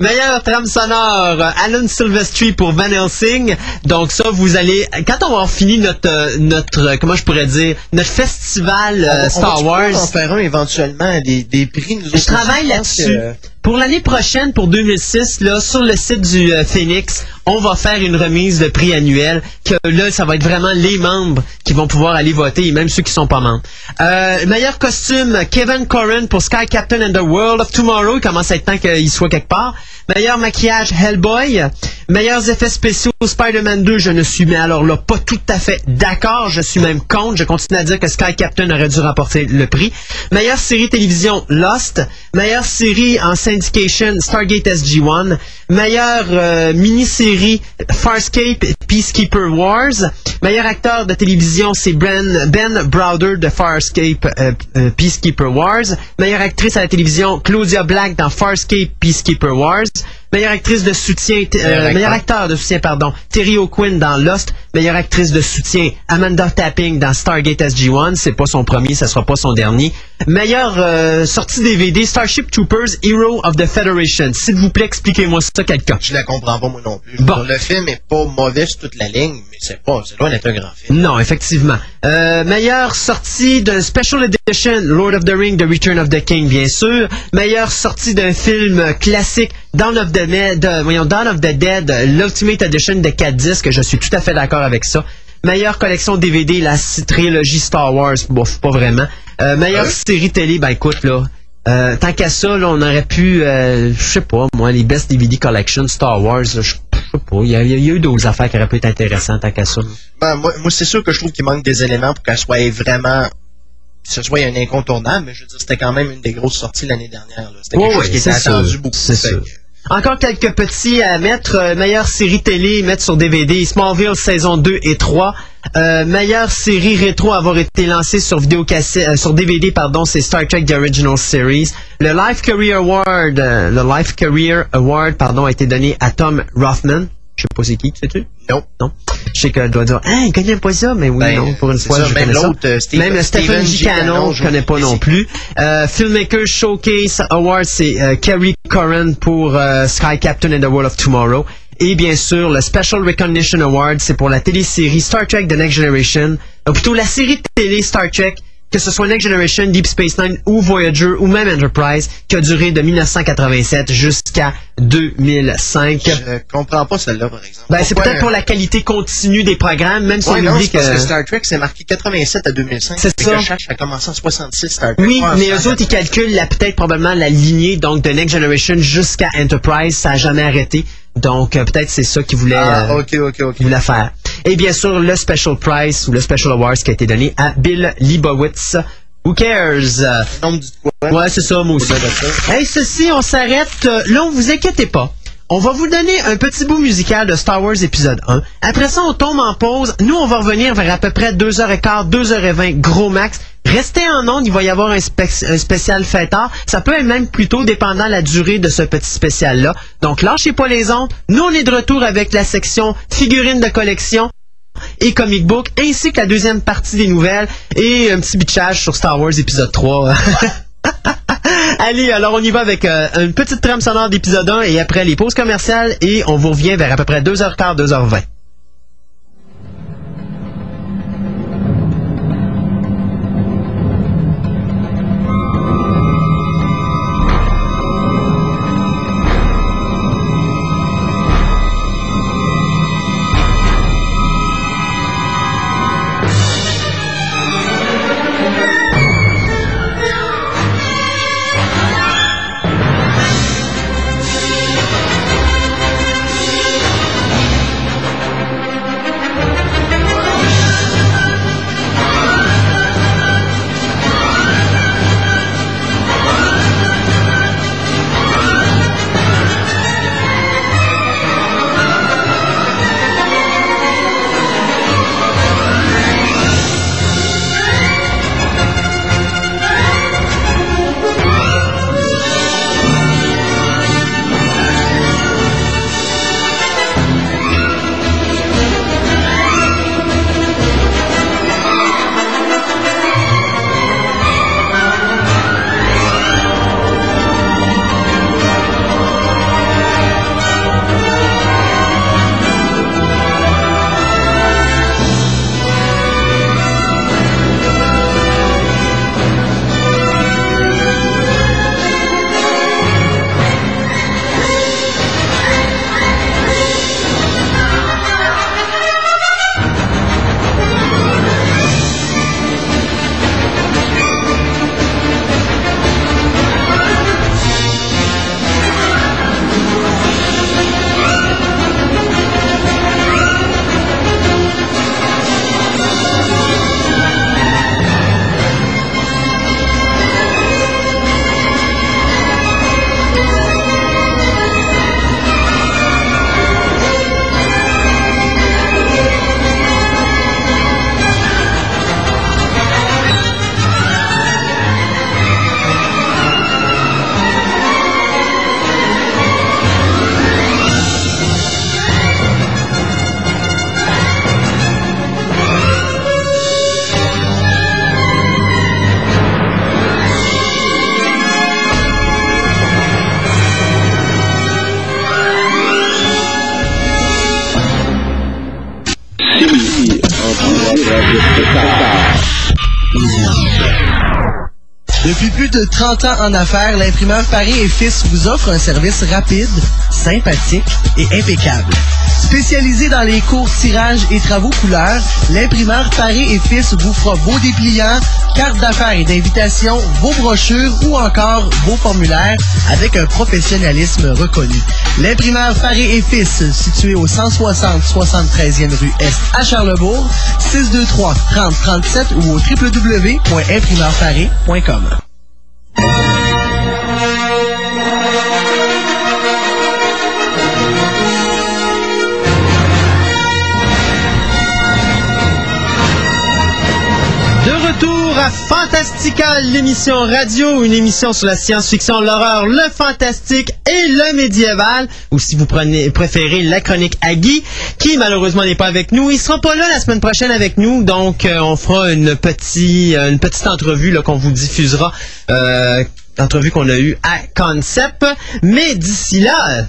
Meilleure trame sonore, Alan Silvestri pour Van Helsing. Donc ça, vous allez... Quand on va avoir fini notre, notre euh, comment je pourrais dire, notre festival euh,
On on
Star Wars...
pouvoir en faire un éventuellement, des, des prix. Nous
Je travaille là-dessus. Pour l'année prochaine, pour 2006, là, sur le site du euh, Phoenix, on va faire une remise de prix annuel. Que là, ça va être vraiment les membres qui vont pouvoir aller voter, et même ceux qui sont pas membres. Euh, meilleur costume, Kevin Corrin pour Sky Captain and the World of Tomorrow. Il commence à être temps qu'il soit quelque part. Meilleur maquillage, Hellboy. Meilleurs effets spéciaux, Spider-Man 2. Je ne suis, mais alors là, pas tout à fait d'accord. Je suis même contre. Je continue à dire que Sky Captain aurait dû remporter le prix. Meilleure série télévision, Lost. Meilleure série en syndication, Stargate SG-1. Meilleure euh, mini-série, Farscape, Peacekeeper Wars. Meilleur acteur de télévision, c'est Ben, ben Browder de Farscape, euh, euh, Peacekeeper Wars. Meilleure actrice à la télévision, Claudia Black dans Farscape, Peacekeeper Wars. Meilleure actrice de soutien, euh,
Meilleur
meilleur
acteur.
acteur de soutien, pardon, Terry O'Quinn dans Lost. Meilleure actrice de soutien, Amanda Tapping dans Stargate SG-1. C'est pas son premier, ça sera pas son dernier. Meilleure euh, sortie DVD, Starship Troopers, Hero of the Federation. S'il vous plaît, expliquez-moi ça, quelqu'un.
Je la comprends pas, moi non plus.
Bon.
Le film est pas mauvais sur toute la ligne, mais c'est pas, c'est loin d'être un grand film.
Non, effectivement. Euh, meilleure sortie d'un Special Edition, Lord of the Ring, The Return of the King, bien sûr. Meilleure sortie d'un film euh, classique, Dawn of the, Me- de- voyons, Dawn of the Dead, euh, l'Ultimate Edition de 4 disques. Je suis tout à fait d'accord avec ça. Meilleure collection DVD, la trilogie Star Wars, bof, pas vraiment. Euh, meilleure
Hein?
série télé, ben écoute, là, euh, tant qu'à ça, là, on aurait pu, euh, je sais pas, moi, les Best DVD Collection Star Wars, je sais pas, il y, a- il y a eu d'autres affaires qui auraient pu être intéressantes tant qu'à ça.
Ben, moi, moi c'est sûr que je trouve qu'il manque des éléments pour qu'elle soit vraiment. Que ce soit un incontournable, mais je veux dire, c'était quand même une des grosses sorties l'année dernière. C'était quelque
Oui,
chose qui était attendu
sûr,
beaucoup.
c'est Encore quelques petits à mettre. Euh, meilleure série télé, mettre sur DVD. Smallville saison 2 et 3. Euh, meilleure série rétro à avoir été lancée sur vidéocassette, euh, sur DVD, pardon, c'est Star Trek The Original Series. Le Life Career Award, euh, le Life Career Award, pardon, a été donné à Tom Rothman. Je sais pas c'est qui, tu sais-tu?
Non.
Non. Je sais qu'elle doit dire, ah, il connaît pas ça, mais oui,
Ben,
non, pour une fois,
ça,
je
même
connais ça.
l'autre, euh,
même Stephen
Stephen
G.
G.
Cannell,
Cannell,
je connais pas non
sais.
plus. Euh, Filmmaker Showcase Award, c'est euh, Kerry Corran pour euh, Sky Captain and the World of Tomorrow. Et bien sûr, le Special Recognition Award, c'est pour la télésérie Star Trek The Next Generation, ou plutôt la série de télé Star Trek, que ce soit Next Generation, Deep Space Nine ou Voyager ou même Enterprise, qui a duré de 1987 jusqu'à 2005.
Je comprends pas celle-là, par exemple.
Ben, c'est peut-être pour la qualité continue des programmes, même si
Ouais,
on
non,
oublie
c'est parce
que...
que Star Trek, c'est marqué 87 à 2005.
C'est ça.
que Je cherche à commencer en 66 Star Trek.
Oui, mais eux autres, ils calculent peut-être probablement la lignée donc de Next Generation jusqu'à Enterprise. Ça a jamais arrêté. Donc, euh, peut-être c'est ça qu'ils voulaient,
Ah,
euh,
ok, ok, ok.
qu'ils voulaient faire. Et bien sûr, le Special Prize ou le Special Awards qui a été donné à Bill Leibowitz. Who cares? Ouais, c'est ça, moi aussi. Hey, ceci, on s'arrête. Euh, Là, on vous inquiétez pas. On va vous donner un petit bout musical de Star Wars épisode 1. Après ça, on tombe en pause. Nous, on va revenir vers à peu près 2h15, 2h20, gros max. Restez en onde, il va y avoir un, spec- un spécial. Ça peut être même plutôt dépendant la durée de ce petit spécial-là. Donc, lâchez pas les ondes. Nous, on est de retour avec la section figurines de collection et comic book, ainsi que la deuxième partie des nouvelles et un petit bitchage sur Star Wars épisode 3. [LAUGHS] Allez, alors on y va avec euh, une petite trame sonore d'épisode 1 et après les pauses commerciales et on vous revient vers à peu près 2h15, 2h20.
40 ans en affaires, l'imprimeur Paris et Fils vous offre un service rapide, sympathique et impeccable. Spécialisé dans les cours tirages et travaux couleurs, l'imprimeur Paris et Fils vous fera vos dépliants, cartes d'affaires et d'invitation, vos brochures ou encore vos formulaires avec un professionnalisme reconnu. L'imprimeur Paris et Fils, situé au 160 73e rue Est à Charlebourg, 623 30 37 ou au www.imprimeurparis.com.
à Fantastica, l'émission radio, une émission sur la science-fiction, l'horreur, le fantastique et le médiéval. Ou si vous prenez, préférez la chronique Agui, qui malheureusement n'est pas avec nous. Il sera pas là la semaine prochaine avec nous, donc euh, on fera une, petite une petite entrevue qu'on vous diffusera. Euh, entrevue qu'on a eue à Concept. Mais d'ici là,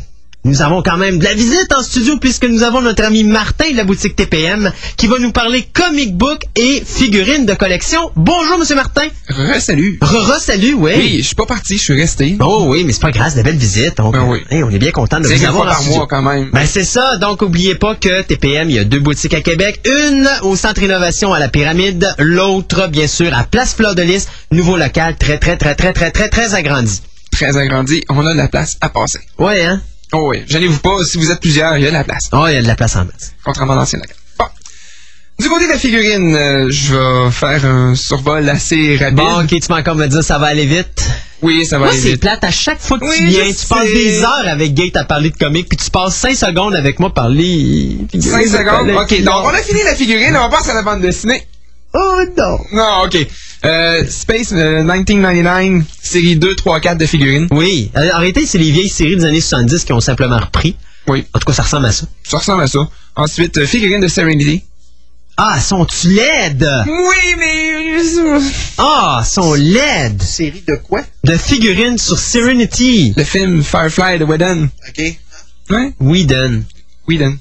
nous avons quand même de la visite en studio puisque nous avons notre ami Martin de la boutique TPM qui va nous parler comic book et figurines de collection. Bonjour, Monsieur Martin.
Re-salut.
Re-salut, oui.
Oui, je suis pas parti, je suis resté.
Oh oui, mais c'est pas grave, c'est de belles visites. Donc,
Ben oui.
hey, on est bien content de vous avoir
fois
en
par
studio.
mois quand même.
Ben c'est ça, donc oubliez pas que TPM, il y a deux boutiques à Québec, une au centre innovation à la pyramide, l'autre bien sûr à Place Fleur de Lys, nouveau local très très très très très très très agrandi.
Très agrandi, on a de la place à passer.
Ouais hein?
Oh oui, gênez-vous pas, si vous êtes plusieurs, il y a de la place.
Oh, il y a de la place en masse.
Contrairement à l'ancien local. Bon. Du côté de la figurine, euh, je vais faire un survol assez rapide.
Bon, ok, tu m'as encore me dire ça va aller vite.
Oui, ça va
Moi,
aller
c'est
vite.
plate. À chaque fois que tu
Oui,
viens,
je
tu passes des heures avec Gate à parler de comics, puis tu passes 5 secondes avec moi à parler.
5 secondes? Ok, donc on a fini la figurine, on passe à la bande dessinée.
Oh non.
Non, ok. Euh, Space euh, 1999, série 2, 3, 4 de figurines.
Oui. Euh, En réalité, c'est les vieilles séries des années 70 qui ont simplement repris.
Oui,
En tout cas, ça ressemble à ça.
ça ressemble à ça. Ensuite, euh, figurines de Serenity.
Ah, sont-tu laides?
Oui, mais...
Ah, sont laides.
Série de quoi?
De figurines sur Serenity.
Le film Firefly de Whedon.
OK.
Ouais,
Whedon.
Whedon.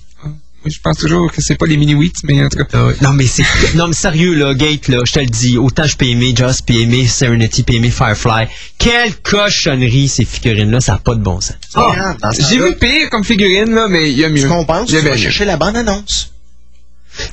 Ah, Je pense toujours que c'est pas les mini-wheats, mais en tout cas.
Non, mais c'est. non, mais sérieux, là, Gate, là, je te le dis. Autant je peux aimer Just, puis aimer Serenity, puis aimer Firefly. Quelle cochonnerie, ces figurines-là, ça n'a pas de bon sens.
Ah, ce
J'ai vu pire comme figurine, là, mais il y a mieux. Il y
tu vas chercher la bande-annonce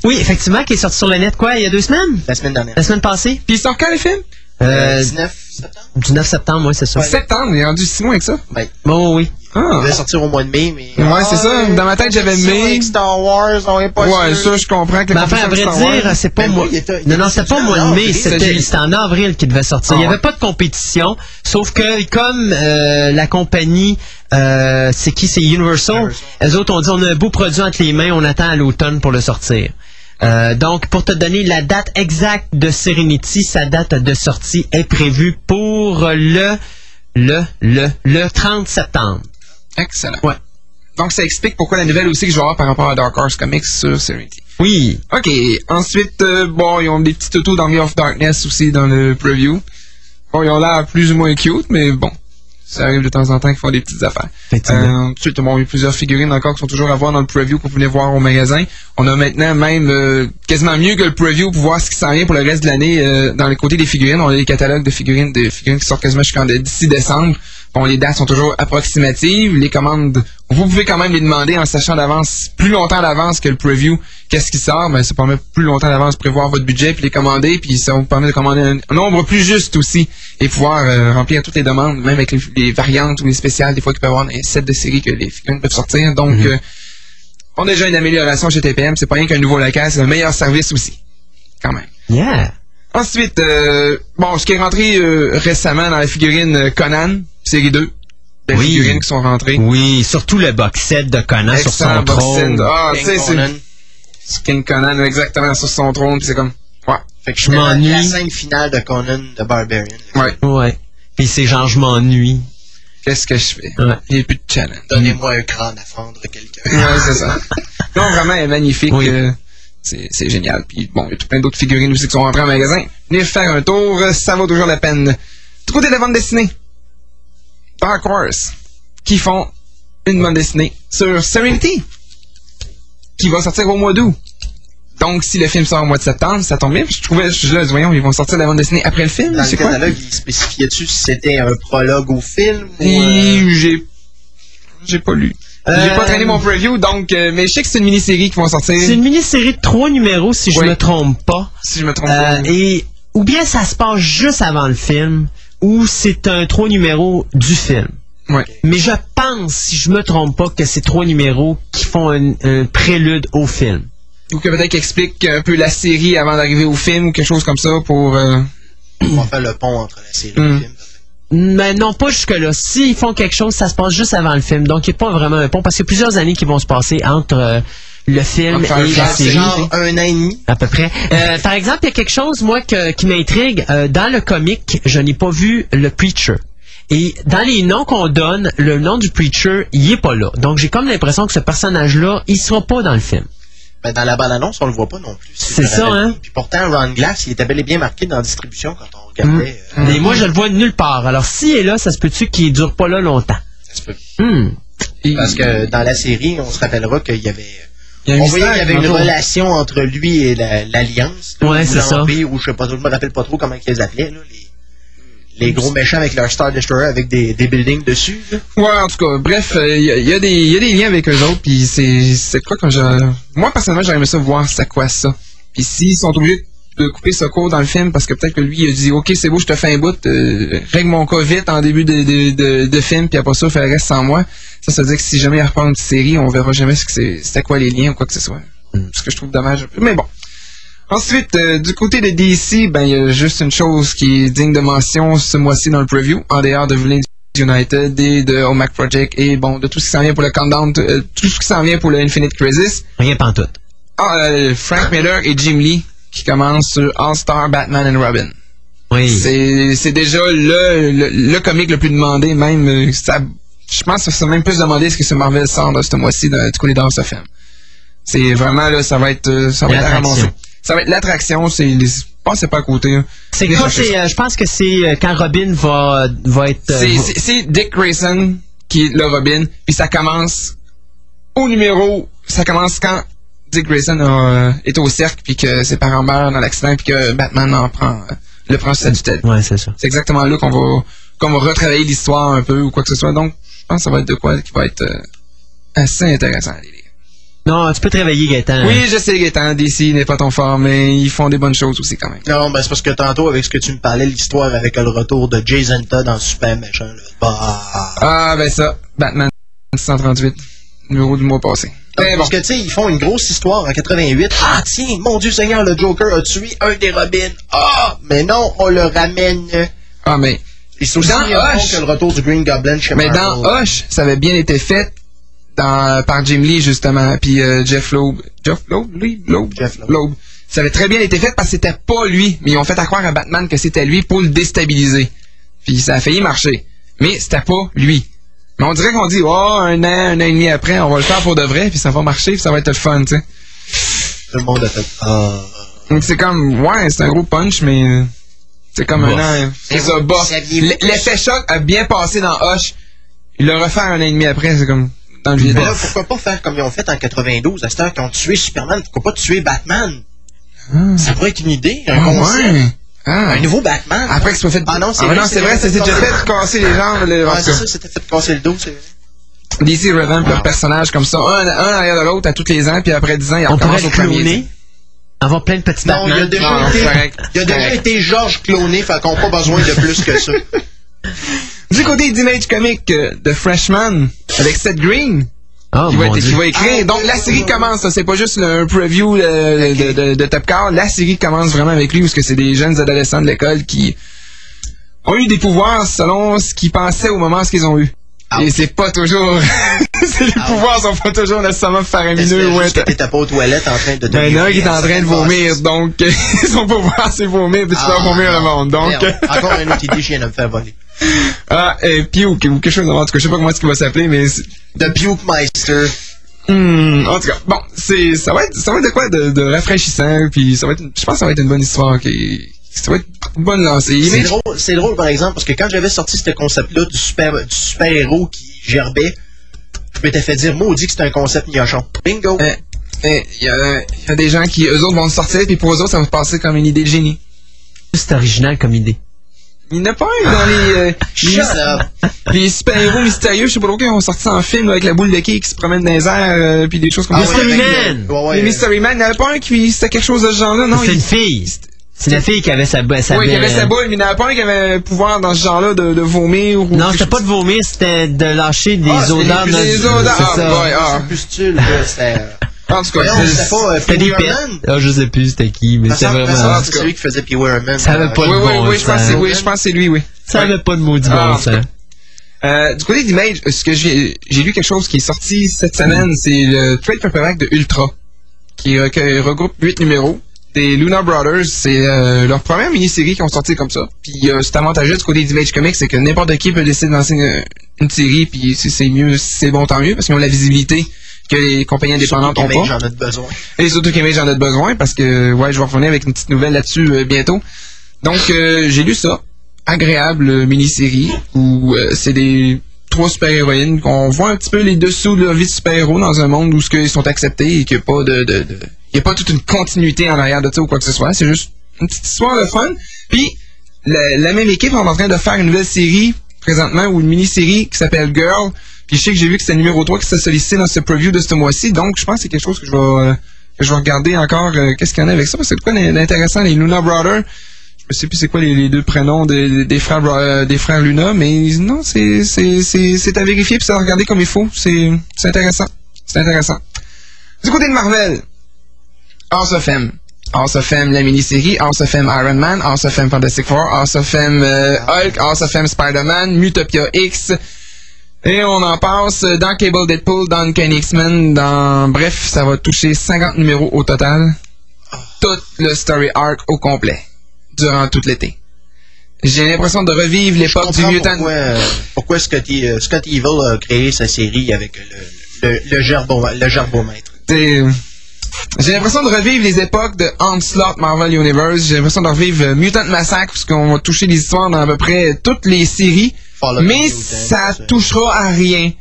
Oui, effectivement, qui est sorti sur le net, quoi, il y a deux semaines?
la semaine dernière.
La semaine passée?
Puis il sort quand le film?
Euh,
19 septembre?
du 9 septembre, moi, c'est ça.
Septembre, il est rendu si loin que ça.
Ben,
Bon, oui.
il
Ah.
devait sortir au mois de mai, mais...
Ouais, c'est ça. Dans ma tête, j'avais
mai.
mai.
Star Wars, on est pas
Ouais,
sûr.
ça, je comprends que
Mais
la
enfin, à vrai dire, c'est pas
Ben
moi.
oui, il était- il
Non, non,
était
c'était pas mois de mai, c'était en avril qu'il devait sortir.
Ah
Il n'y avait
ouais.
pas de compétition, sauf que comme euh, la compagnie, euh, c'est qui, c'est Universal,
Universal.
elles autres ont dit on a un beau produit entre les mains, on attend à l'automne pour le sortir. Euh, donc, pour te donner la date exacte de Serenity, sa date de sortie est prévue pour le le le le 30 septembre.
Excellent.
Ouais.
Donc, ça explique pourquoi la nouvelle aussi que je vais avoir par rapport à Dark Horse Comics sur Serenity.
Oui.
OK. Ensuite, euh, bon, ils ont des petits autos d'Army of Darkness aussi dans le preview. Bon, ils ont l'air plus ou moins cute, mais bon. Ça arrive de temps en temps qu'ils font des petites affaires. Euh, ensuite, bon, il y a plusieurs figurines encore qui sont toujours à voir dans le preview vous venez voir au magasin. On a maintenant même euh, quasiment mieux que le preview pour voir ce qui s'en vient pour le reste de l'année euh, dans les côtés des figurines. On a des catalogues de figurines, de figurines qui sortent quasiment jusqu'en d'ici décembre. Bon, les dates sont toujours approximatives. Les commandes, vous pouvez quand même les demander en sachant d'avance, plus longtemps d'avance que le preview, qu'est-ce qui sort. Ben, ça permet plus longtemps d'avance prévoir votre budget puis les commander. Puis ça vous permet de commander un, nombre plus juste aussi et pouvoir euh, remplir toutes les demandes, même avec les, les variantes ou les spéciales, des fois qu'il peut y avoir un set de séries que les figurines peuvent sortir. Donc, euh, on a déjà une amélioration chez TPM. C'est pas rien qu'un nouveau local, c'est un meilleur service aussi. Quand même.
Yeah.
Ensuite, euh, bon, ce qui est rentré euh, récemment dans la figurine Conan, série 2. Les
Oui.
figurines qui sont rentrées.
Oui, surtout le box set de Conan sur son trône.
Ah, tu sais, c'est King Conan exactement sur son trône, puis c'est comme, ouais,
Fait que
Je m'ennuie.
La scène finale de Conan de Barbarian.
ouais.
Ouais. Puis c'est genre, je m'ennuie.
Qu'est-ce que je fais?
Ouais.
Il n'y a plus de challenge.
Donnez-moi un crâne à fendre quelqu'un.
Ouais, c'est ça. [LAUGHS] Non, vraiment, elle est magnifique.
Oui.
euh, c'est c'est génial. Puis bon, il y a tout plein d'autres figurines aussi qui sont rentrées en magasin. Venez faire un tour, ça vaut toujours la peine. Du côté de la bande dessinée, Dark Horse, qui font une bande dessinée sur Serenity, qui va sortir au mois d'août. Donc, si le film sort au mois de septembre, ça tombe bien. Je trouvais, je suis là, voyons, ils vont sortir la bande dessinée après le film.
Dans le
quoi?
catalogue, il spécifiait-tu si c'était un prologue au film ou... euh,
j'ai, j'ai pas lu. J'ai
Euh,
pas traîné mon preview, donc, euh, mais je sais que c'est une mini-série qui vont sortir.
C'est une mini-série de trois numéros, si je
Oui.
me trompe pas.
Si je me trompe
Euh,
pas.
et ou bien ça se passe juste avant le film, ou c'est un trois numéros du film.
Ouais.
Mais je pense, si je me trompe pas, que c'est trois numéros qui font un, un prélude au film.
Ou que peut-être qu'ils expliquent un peu la série avant d'arriver au film ou quelque chose comme ça pour. euh,
On va faire le pont entre la série et
Hmm.
le film.
Mais non, pas jusque-là. S'ils font quelque chose, ça se passe juste avant le film. Donc, il n'y a pas vraiment un pont, parce qu'il y a plusieurs années qui vont se passer entre euh, le film et la série.
Genre un an et demi.
À peu près. Euh, par exemple, il y a quelque chose, moi, que- qui m'intrigue. Euh, dans le comic, je n'ai pas vu le Preacher. Et dans les noms qu'on donne, le nom du Preacher, il est pas là. Donc, j'ai comme l'impression que ce personnage-là, il sera pas dans le film.
Ben, dans la bande-annonce, on le voit pas non plus.
C'est ça,
rappelle
hein?
Puis pourtant, Ron Glass, il était bel et bien marqué dans la distribution quand on regardait. euh,
Et moi, je le vois de nulle part. Alors, s'il est là, ça se peut-tu qu'il dure pas là longtemps?
ça se peut.
Et-
Parce que dans la série, on se rappellera qu'il y avait...
il y a un
On voyait qu'il y avait une relation entre lui et la- l'Alliance.
Ouais,
ou
c'est ça.
Ou je sais pas trop, je me rappelle pas trop comment ils les appelaient, là, les, les gros méchants avec leur Star Destroyer avec des, des buildings dessus. là.
Ouais, en tout cas, bref, euh, il y, a- il y a des il y a des liens avec eux autres, puis c'est c'est quoi comme je... Moi, personnellement, aimé ça voir c'est quoi ça. Puis s'ils sont obligés de couper ce cours dans le film, parce que peut-être que lui, il a dit, OK, c'est beau, je te fais un bout, euh, règle mon cas vite en début de, de, de, de film, puis après ça, fais le reste sans moi. Ça, ça veut dire que si jamais il reprend une série, on verra jamais ce que c'est c'était quoi les liens ou quoi que ce soit. Ce que je trouve dommage. Mais bon. Ensuite, euh, du côté de DC, ben il y a juste une chose qui est digne de mention ce mois-ci dans le preview, en dehors de Villains United et de OMAC Project et bon de tout ce qui s'en vient pour le countdown, euh, tout ce qui s'en vient pour le Infinite Crisis.
Rien pantoute.
Ah, euh, Frank Miller et Jim Lee qui commencent sur All Star Batman and Robin.
Oui.
C'est déjà le, le le comic le plus demandé, même euh, ça. Je pense que c'est même plus demandé ce que ce Marvel sort de ce mois-ci de- du côté d'House of M. C'est vraiment là, ça va être euh, ça va être. Ça va être l'attraction, c'est les passez pas à côté.
C'est
Les
quoi,
chercher
c'est, euh, je pense que c'est euh, quand Robin va, va être... euh,
C'est-
va-
C'est c'est Dick Grayson qui est le Robin, puis ça commence au numéro, ça commence quand Dick Grayson a, euh, est au cercle, puis que ses parents meurent dans l'accident, puis que Batman en prend, euh, le prend sur sa tutelle.
Ouais, c'est ça.
C'est exactement là qu'on va, qu'on va retravailler l'histoire un peu ou quoi que ce soit. Donc, je pense que ça va être de quoi qui va être euh, assez intéressant à lire.
Non, tu peux te réveiller, Gaëtan.
Oui, je sais, Gaëtan, DC n'est pas ton fort, mais ils font des bonnes choses aussi quand même.
Non, ben c'est parce que tantôt, avec ce que tu me parlais, l'histoire avec le retour de Jason Todd en super méchant, là, bah...
Ah, ben ça, Batman 138, numéro du mois passé. Bon.
Parce que, tu sais, ils font une grosse histoire en 88. Ah, tiens, mon Dieu Seigneur, le Joker a tué un des Robins? Ah, mais non, on le ramène.
Ah, mais
Et c'est aussi
Dans Hush.
que le retour du Green Goblin chez
Mais
Marvel.
dans Hush, ça avait bien été fait dans, par Jim Lee, justement, puis euh, Jeff Loeb. Jeff Loeb? Lui? Loeb?
Jeff Loeb.
Loeb. Ça avait très bien été fait parce que c'était pas lui, mais ils ont fait à croire à Batman que c'était lui pour le déstabiliser. Puis ça a failli marcher. Mais c'était pas lui. Mais on dirait qu'on dit, oh, un an, un an et demi après, on va le faire pour de vrai, puis ça va marcher, puis ça va être le fun, tu sais.
Tout le monde a fait. Ah.
Donc c'est comme, ouais, c'est un gros punch, mais c'est comme
Bof.
un an. C'est ça, bof. L'effet choc a bien passé dans Hush. Il le refait un an et demi après, c'est comme dans le vide.
Mais là, pourquoi pas faire comme ils ont fait en 92, à cette heure qu'ils ont tué Superman, pourquoi pas tuer Batman? Ça pourrait être une idée, un
Ah,
concept.
ouais. Ah.
Un nouveau Batman.
Après que ce soit fait.
Ah non, c'est
ah,
vrai,
non, c'est vrai, c'était déjà fait casser les jambes. Les...
Ouais, c'est ça, c'était fait casser le dos, c'est vrai.
DC revamp leur personnage comme ça, un, un arrière de l'autre à tous les ans, puis après 10 ans, ils
On pourrait
recommencent
le
au premier.
cloner. Avoir plein de petits
Non, il a déjà
Non,
été,
correct.
il a déjà été Georges cloné, fait qu'on n'a pas besoin de plus que ça. [LAUGHS]
Du côté d'Image Comic euh, de Freshman, avec Seth Green,
Oh,
qui va, être- qui
Dieu.
va écrire.
Ah,
Donc la série
oui.
commence, c'est pas juste le- un preview euh, de, de, de Top Car. La série commence vraiment avec lui, parce que c'est des jeunes adolescents de l'école qui ont eu des pouvoirs selon ce qu'ils pensaient au moment où ils ont eu. Et c'est pas toujours... [LAUGHS] c'est- les pouvoirs sont pas toujours nécessairement faramineux ou
Juste que
int-
t'étais pas aux toilettes en train de
Ben, il y en a un qui est en train de vomir,
Ah,
donc [LAUGHS] son pouvoir c'est vomir, puis tu peux vomir le monde. Donc,
merde. Encore une autre idée, je viens de me faire voler.
Ah, euh, Puke, ou quelque chose, en tout cas, je sais pas comment est-ce qu'il va s'appeler, mais
The Puke Meister.
Hmm, en tout cas, bon, c'est ça va être ça va être de quoi de, de rafraîchissant, puis ça va être, je pense que ça va être une bonne histoire qui ça va être une bonne lancée.
C'est drôle, c'est drôle, par exemple, parce que quand j'avais sorti ce concept-là du super, du super-héros qui gerbait, je m'étais fait dire, maudit que c'est un concept gnochon. Bingo!
Euh, Mais il y a, y a des gens qui, eux autres, vont se sortir, puis pour eux autres, ça va passer comme une idée de génie.
C'est original comme idée.
Il n'y en a pas un dans les, euh, les, [LAUGHS]
Shut up!
les super-héros mystérieux, je sais pas pourquoi, ils ont sorti ça en film là, avec la boule de quai qui se promène dans les airs, euh, puis des choses comme
Ah
ça.
Mystery Man.
ouais, ouais,
Les Mystery Man, il n'y en avait pas un qui c'était quelque chose de ce genre-là, non?
C'est une fille. C'est la fille qui avait sa, bo- sa
Oui, y avait sa boule, mais il n'y en avait pas un qui avait le pouvoir dans ce genre-là de, de vomir ou.
Non, c'était pas de vomir, c'était de lâcher des
Ah, c'est
odeurs.
des odeurs,
c'est
ah, ah.
C'est plus style, là, c'était...
En tout cas,
c'était euh,
C'était
Pee
des
Wee
pets.
Herman?
Ah, je sais plus c'était qui, mais c'était vraiment.
C'est celui qui faisait Pee Wee Herman.
Ça avait pas
Oui,
de
oui,
bon
oui, je pense que c'est
sens.
oui, je pense que c'est lui, oui.
Ça avait pas de maudit
Ah,
bon sens.
Euh, du côté d'Image, ce que j'ai lu quelque chose qui est sorti cette semaine, c'est le trade paperback de Ultra, qui recueille- regroupe 8 numéros. Des Luna Brothers, c'est euh, leur première mini-série qui ont sorti comme ça. Puis euh, c'est avantageux du côté d'Image Comics, c'est que n'importe qui peut décider de lancer une, une série, puis si c'est mieux, si c'est bon, tant mieux, parce qu'ils ont la visibilité que les compagnies indépendantes
qu'Image
pas.
besoin.
Et surtout qu'Image en a besoin, parce que, ouais, je vais revenir avec une petite nouvelle là-dessus euh, bientôt. Donc, euh, j'ai lu ça. Agréable euh, mini-série, où euh, c'est des trois super-héroïnes, qu'on voit un petit peu les dessous de leur vie de super-héros dans un monde où ce qu'ils sont acceptés et qu'il n'y a pas de... de, de y a pas toute une continuité en arrière de ça ou quoi que ce soit. C'est juste une petite histoire de fun. Puis, la, la même équipe est en train de faire une nouvelle série présentement, ou une mini-série qui s'appelle Girl. Je sais que j'ai vu que c'était numéro 3 qui s'est sollicité dans ce preview de ce mois-ci. Donc, je pense que c'est quelque chose que je vais, euh, regarder encore. euh, Qu'est-ce qu'il y en a avec ça? C'est quoi d'intéressant? Les Luna Brothers? Je sais plus c'est quoi les, deux prénoms des, frères euh, des frères Luna, mais non, c'est à vérifier puis c'est à regarder comme il faut. C'est intéressant. C'est intéressant. Du côté de Marvel, House of M. House of M, la mini-série, House of M Iron Man, House of M Fantastic Four, House of M Hulk, House of M Spider-Man, Mutopia X. Et on en passe dans Cable Deadpool, dans Uncanny X-Men, dans... Bref, ça va toucher 50 numéros au total. Tout le story arc au complet. Durant tout l'été. J'ai l'impression de revivre l'époque du Mutant...
pourquoi, euh, pourquoi Scott, E- euh, Scott Evil a créé sa série avec le, le, le, gerbo, le gerbomètre.
J'ai l'impression de revivre les époques de Onslaught Marvel Universe. J'ai l'impression de revivre euh, Mutant Massacre, parce qu'on va toucher les histoires dans à peu près toutes les séries. Mais ça touchera à rien.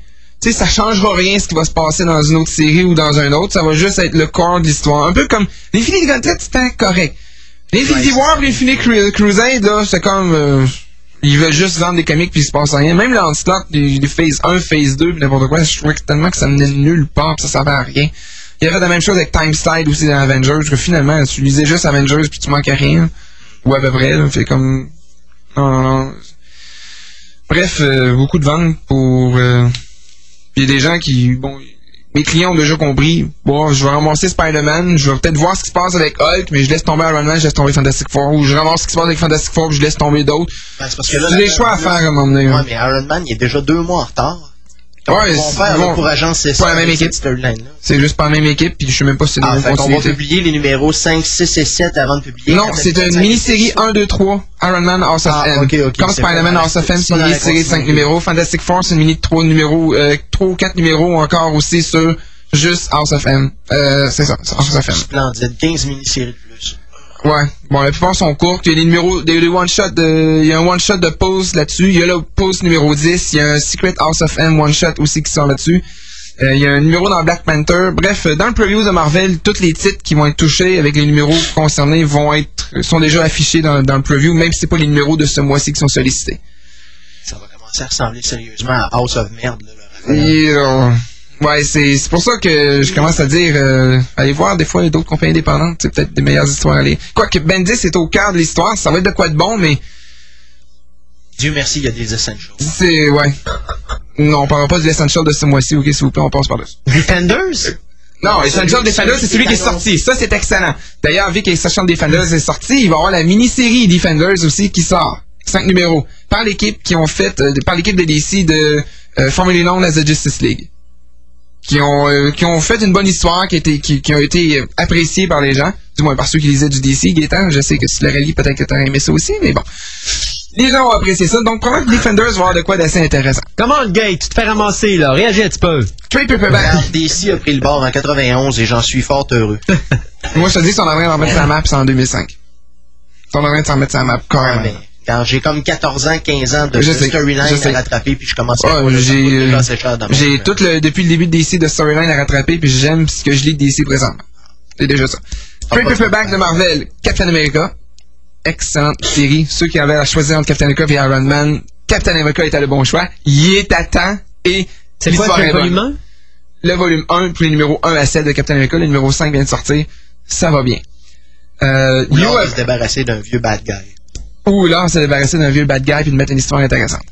Tu sais, ça changera rien ce qui va se passer dans une autre série ou dans un autre. Ça va juste être le corps de l'histoire. Un peu comme l'Infinity Gauntlet, c'était correct. L'Infinity
Ouais,
War l'Infinity Cru- Crusade, là, c'est comme... euh, ils veulent juste vendre des comics puis il se passe rien. Même l'Onslaught, les, les Phase 1, Phase 2, pis n'importe quoi, je trouvais que tellement que ça menait nulle part pis ça servait à rien. Il y avait la même chose avec Time Slide aussi dans Avengers, que finalement, tu lisais juste Avengers puis tu manquais rien. Ou à peu près, là. Fait comme... Non, non, non. Bref, euh, beaucoup de ventes pour... Euh... Il y a des gens qui... Bon, mes clients ont déjà compris. Bon, je vais ramasser Spider-Man, je vais peut-être voir ce qui se passe avec Hulk, mais je laisse tomber Iron Man, je laisse tomber Fantastic Four. Ou je ramasse ce qui se passe avec Fantastic Four, je laisse tomber d'autres.
Ben, c'est parce que là,
des choix à faire à un moment donné.
Ouais,
hein.
mais Iron Man, il est déjà deux mois en retard.
Ouais, c'est-
c'est
pas la même équipe. C'est juste pas la même équipe, puis je sais même pas si c'est
Ah,
même
fait qu'on va publier les numéros 5, 6 et 7 avant de publier.
Non, c'est une mini-série
six.
1, 2, 3, Iron Man House of
Ah,
M. Comme Spider-Man House of M,
c'est
une mini-série de 5
continuité.
numéros. Fantastic Four, c'est une mini de 3 numéros, euh, 3 ou 4 numéros encore aussi sur juste House of M. Euh, c'est ça, c'est House of M.
Splendide. 15 mini-séries de plus.
Ouais. Bon, la plupart sont courtes. Il y a des numéros, des, des one-shot de, il y a un one-shot de pause là-dessus. Il y a le pause numéro 10. Il y a un Secret House of M one-shot aussi qui sort là-dessus. Euh, il y a un numéro dans Black Panther. Bref, euh, dans le preview de Marvel, tous les titres qui vont être touchés avec les numéros concernés vont être, sont déjà affichés dans, dans le preview, même si c'est pas les numéros de ce mois-ci qui sont sollicités.
Ça va commencer à ressembler sérieusement à House of Merde, là.
Et, euh, ouais, c'est c'est pour ça que je commence à dire, euh, allez voir des fois d'autres compagnies indépendantes, c'est peut-être des meilleures histoires à aller. Quoique Bendis est au cœur de l'histoire, ça va être de quoi de bon, mais
Dieu merci, il y a des essentials.
c'est ouais. Non, on parlera pas de l'essential de ce mois-ci, ok, s'il vous plaît, on passe par dessus.
Defenders?
Non, Essential Defenders, c'est celui qui est sorti. Ça, c'est excellent. D'ailleurs, vu qu'Essential Defenders est sorti, il va y avoir la mini-série Defenders aussi qui sort. Cinq numéros. Par l'équipe qui ont fait, euh, par l'équipe de DC de, euh, formerly known as the Justice League. Qui ont, euh, qui ont fait une bonne histoire, qui a été, qui, qui ont été euh, appréciés par les gens. Du moins, par ceux qui lisaient du DC, Gaétan. Je sais que si tu l'aurais lu, peut-être que t'aurais aimé ça aussi, mais bon. Les gens ont apprécié ça. Donc, probablement que Defenders va avoir de quoi d'assez intéressant.
Comment le tu te fais ramasser, là? Réagis un petit peu.
Trade Paperback.
DC a pris le bord en 91 et j'en suis fort heureux. [LAUGHS]
Moi, je te dis, si on devrait en mettre sa map, c'est en 2005. Si on devrait s'en mettre sa map,
Ouais,
carrément.
Quand j'ai comme 14 ans, 15 ans de, storyline à rattraper, puis je commence à
Ah,
le
j'ai, euh. J'ai tout le, depuis le début de DC de storyline à rattraper, puis j'aime ce que je lis de DC présentement. C'est déjà ça. Trade
pas
Paperback de Marvel, Captain America. Excellente série. Ceux qui avaient à choisir entre Captain America et Iron Man, Captain America était le bon choix. Il est à temps et
C'est quoi,
l'histoire est
le volume un?
Le volume 1 pour les numéros 1 à 7 de Captain America. Le numéro 5 vient de sortir. Ça va bien. Euh,
là, on va se débarrasser d'un vieux bad guy.
Ou là, on s'est débarrassé d'un vieux bad guy puis de mettre une histoire intéressante.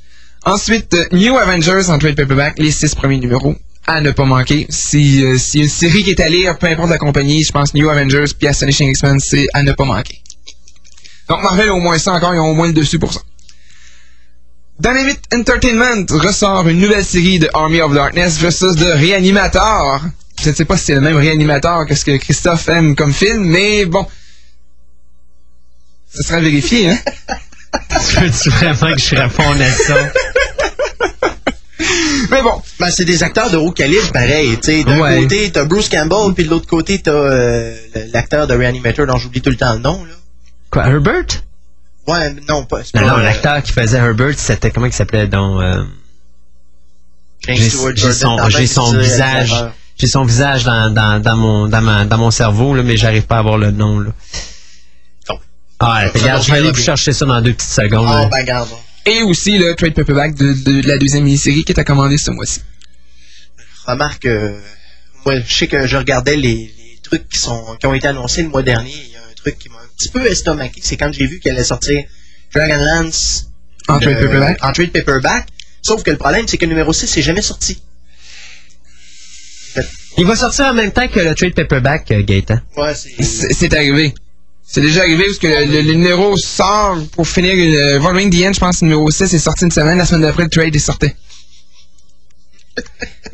Ensuite, euh, New Avengers en paperback, les six premiers numéros à ne pas manquer. Si, euh, si une série qui est à lire, peu importe la compagnie, je pense New Avengers puis Astonishing X-Men, c'est à ne pas manquer. Donc Marvel a au moins ça encore, ils ont au moins le dessus pour ça. Dynamite Entertainment ressort une nouvelle série de Army of Darkness versus de Reanimator. Je ne sais pas si c'est le même Reanimator que ce que Christophe aime comme film, mais bon. Ce sera vérifié, hein? [LAUGHS]
Veux-tu vraiment que je réponde à ça?
Mais bon,
Ben, c'est des acteurs de haut calibre, pareil. tu sais. D'un
Ouais.
côté, t'as Bruce Campbell, puis de l'autre côté, t'as euh, l'acteur de Reanimator dont j'oublie tout le temps le nom. Là.
Quoi, Herbert?
Ouais, non, pas.
Non,
pas,
non,
euh,
l'acteur qui faisait Herbert, c'était comment il s'appelait dans... euh, J'ai son, visage, j'ai son visage dans, dans, dans mon, dans ma, dans mon cerveau, là, mais j'arrive pas à avoir le nom, là. Ah, regarde, je vais aller vous chercher ça dans deux petites secondes.
Ah, ben, garde.
et aussi le trade paperback de, de, de la deuxième mini-série qui est à commander ce mois-ci.
Remarque, euh, moi, je sais que je regardais les, les trucs qui, sont, qui ont été annoncés le mois dernier. Il y a un truc qui m'a un petit peu estomaqué. C'est quand j'ai vu qu'elle allait sortir Dragonlance
En
de-
trade paperback.
en trade paperback. Sauf que le problème, c'est que le numéro 6 n'est jamais sorti.
Il va sortir en même temps que le trade paperback, euh, Gaëtan.
Ouais, c'est
arrivé. C'est déjà arrivé parce que le, numéro sort pour finir le Wolverine The End, je pense, le numéro 6 est sorti une semaine. La semaine d'après, le trade est sorti. [LAUGHS]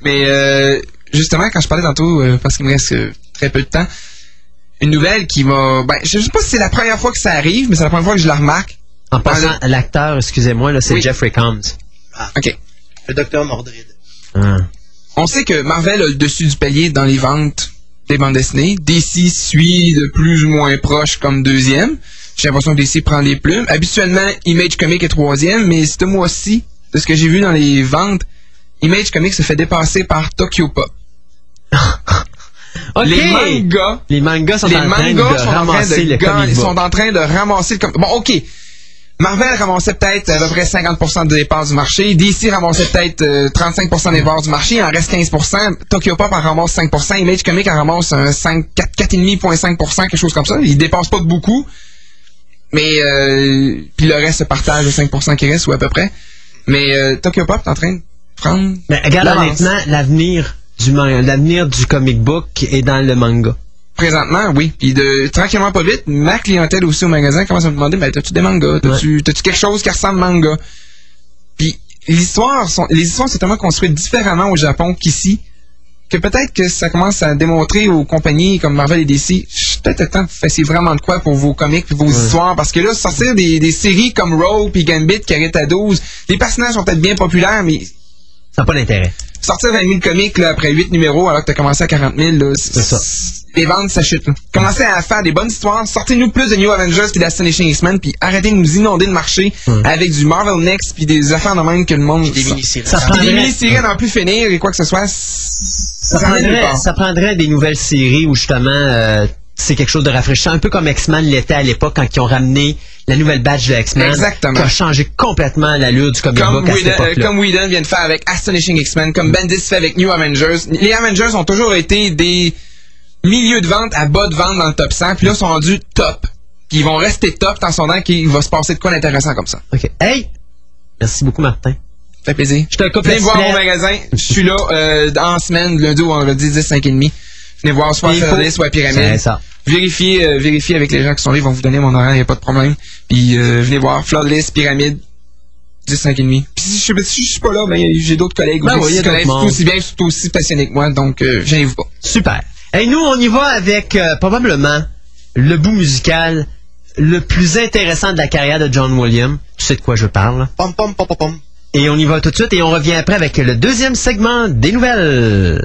Mais euh, justement, quand je parlais tantôt, euh, parce qu'il me reste euh, très peu de temps, une nouvelle qui m'a... Ben, je sais pas si c'est la première fois que ça arrive, mais c'est la première fois que je la remarque.
En passant, l'acteur, excusez-moi, là, c'est
Oui.
Jeffrey Combs.
OK.
Le docteur Mordred.
Ah.
On sait que Marvel a le dessus du palier dans les ventes des bandes dessinées. DC suit de plus ou moins proche comme deuxième. J'ai l'impression que DC prend les plumes. Habituellement, Image Comics est troisième, mais ce mois-ci, de ce que j'ai vu dans les ventes, Image Comics se fait dépasser par Tokyo Pop. [LAUGHS] Les mangas,
Les mangas sont
les
en train de
sont en train
ramasser
de
le
gagner-
comic book.
sont en train de ramasser le com- Bon, OK. Marvel ramassait peut-être à peu près 50% des parts du marché. DC ramassait peut-être euh, 35% des parts du marché. Il en reste 15%. Tokyo Pop en ramasse 5%. Image Comics en ramasse un 5, 4, 4,5%, quelque chose comme ça. Il dépasse pas de beaucoup. Mais, euh, puis le reste se partage le 5% qui reste, ou à peu près. Mais euh, Tokyo Pop est en train de prendre...
Mais regarde, honnêtement, l'avenir du, l'avenir du comic book est dans le manga.
Présentement, oui. Puis de tranquillement pas vite, ma clientèle aussi au magasin commence à me demander ben t'as-tu des mangas, t'as-tu quelque chose qui ressemble à manga? Puis l'histoire sont les histoires sont tellement construites différemment au Japon qu'ici que peut-être que ça commence à démontrer aux compagnies comme Marvel et DC, peut-être le temps que vous fassiez vraiment de quoi pour vos comics et vos histoires? Parce que là sortir des, des séries comme Rogue puis Gambit qui arrêtent à 12, les personnages sont peut-être bien populaires mais
Ça n'a pas d'intérêt.
sortir 20 000 comics là, après 8 numéros alors que t'as commencé à 40 000, là,
C'est ça.
Les ventes, ça chute. Là. Commencez à faire des bonnes histoires. Sortez-nous plus de New Avengers puis d'Astonishing X-Men puis arrêtez de nous inonder le marché avec du Marvel Next puis des affaires de même que le monde...
Des mini-séries.
Ça prendrait-
des mini-séries à n'en plus finir et quoi que ce soit. Ça
Ça prendrait, ça prendrait des nouvelles séries où justement euh, c'est quelque chose de rafraîchissant, un peu comme X-Men l'était à l'époque quand ils ont ramené la nouvelle batch de X-Men.
Exactement.
Qui a changé complètement l'allure du comic
comme
book à cette
Whedon, euh,
époque-là.
comme Whedon vient de faire avec Astonishing X-Men, comme Bendis fait avec New Avengers. Les Avengers ont toujours été des milieux de vente à bas de vente dans le top 100, puis là, ils sont rendus top. Puis ils vont rester top tant son temps qu'il va se passer de quoi d'intéressant comme ça.
OK. Hey! Merci beaucoup, Martin.
Ça fait plaisir.
Je te coupe
Venez voir mon magasin. Je suis là euh, en semaine, lundi ou vendredi, 10, 5 et demi. Venez voir soit Fairless, soit Pyramide.
ça.
Vérifiez, euh, vérifiez avec les gens qui sont là, ils vont vous donner mon horaire, il n'y a pas de problème. Puis euh, venez voir Floodless, Pyramide, 10, 5 et demi. Puis si je, sais- si je suis pas là, ben, j'ai d'autres collègues
Ben
qui connaissent tout aussi bien, tout aussi passionnés que moi, donc euh, gênez-vous pas.
Super. Et nous, on y va avec euh, probablement le bout musical le plus intéressant de la carrière de John Williams. Tu sais de quoi je parle?
Pom pom pom pom pom.
Et on y va tout de suite et on revient après avec le deuxième segment des nouvelles.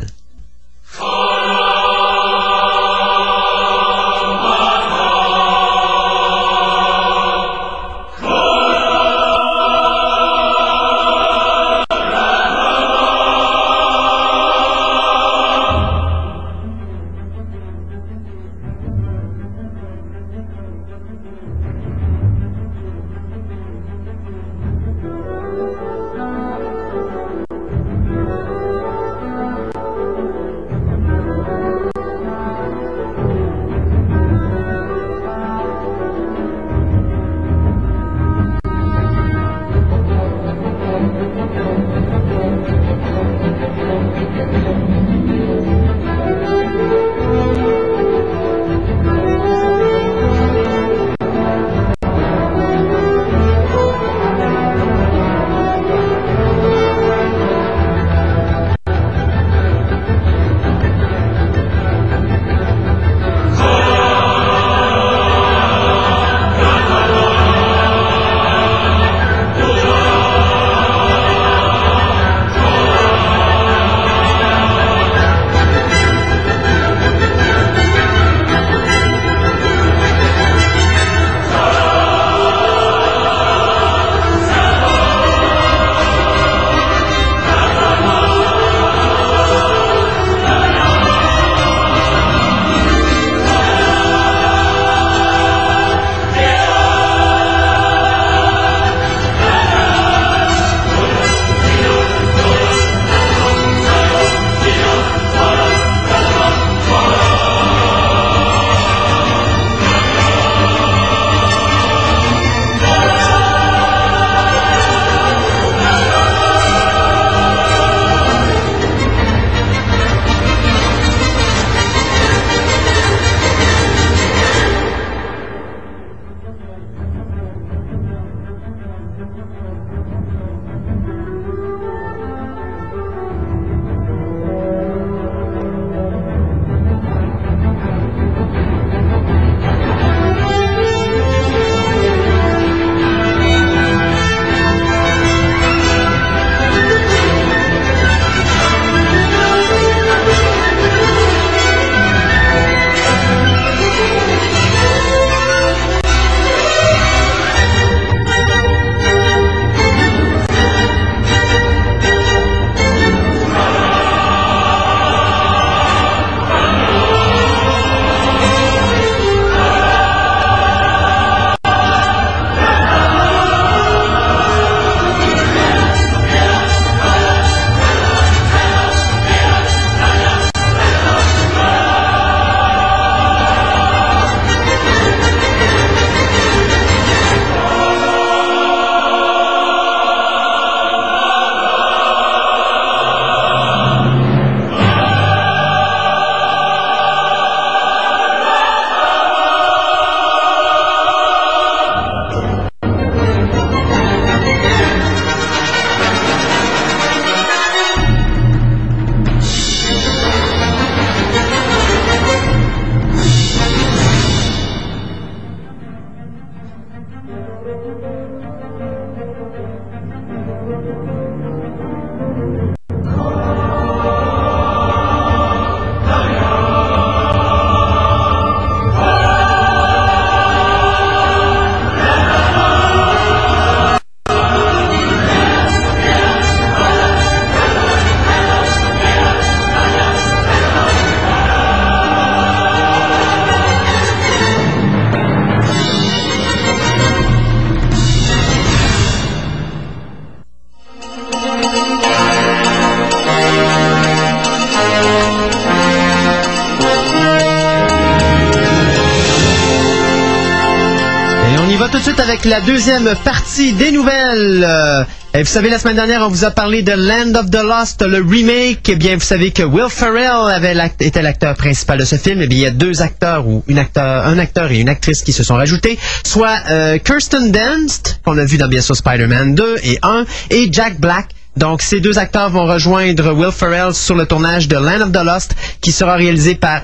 Avec la deuxième partie des nouvelles. Euh, vous savez, la semaine dernière, on vous a parlé de Land of the Lost, le remake. Eh bien, vous savez que Will Ferrell avait était l'acteur principal de ce film. Eh bien, il y a deux acteurs ou une acteur, un acteur et une actrice qui se sont rajoutés, soit euh, Kirsten Dunst, qu'on a vu dans bien sûr Spider-Man 2 et 1, et Jack Black. Donc, ces deux acteurs vont rejoindre Will Ferrell sur le tournage de Land of the Lost, qui sera réalisé par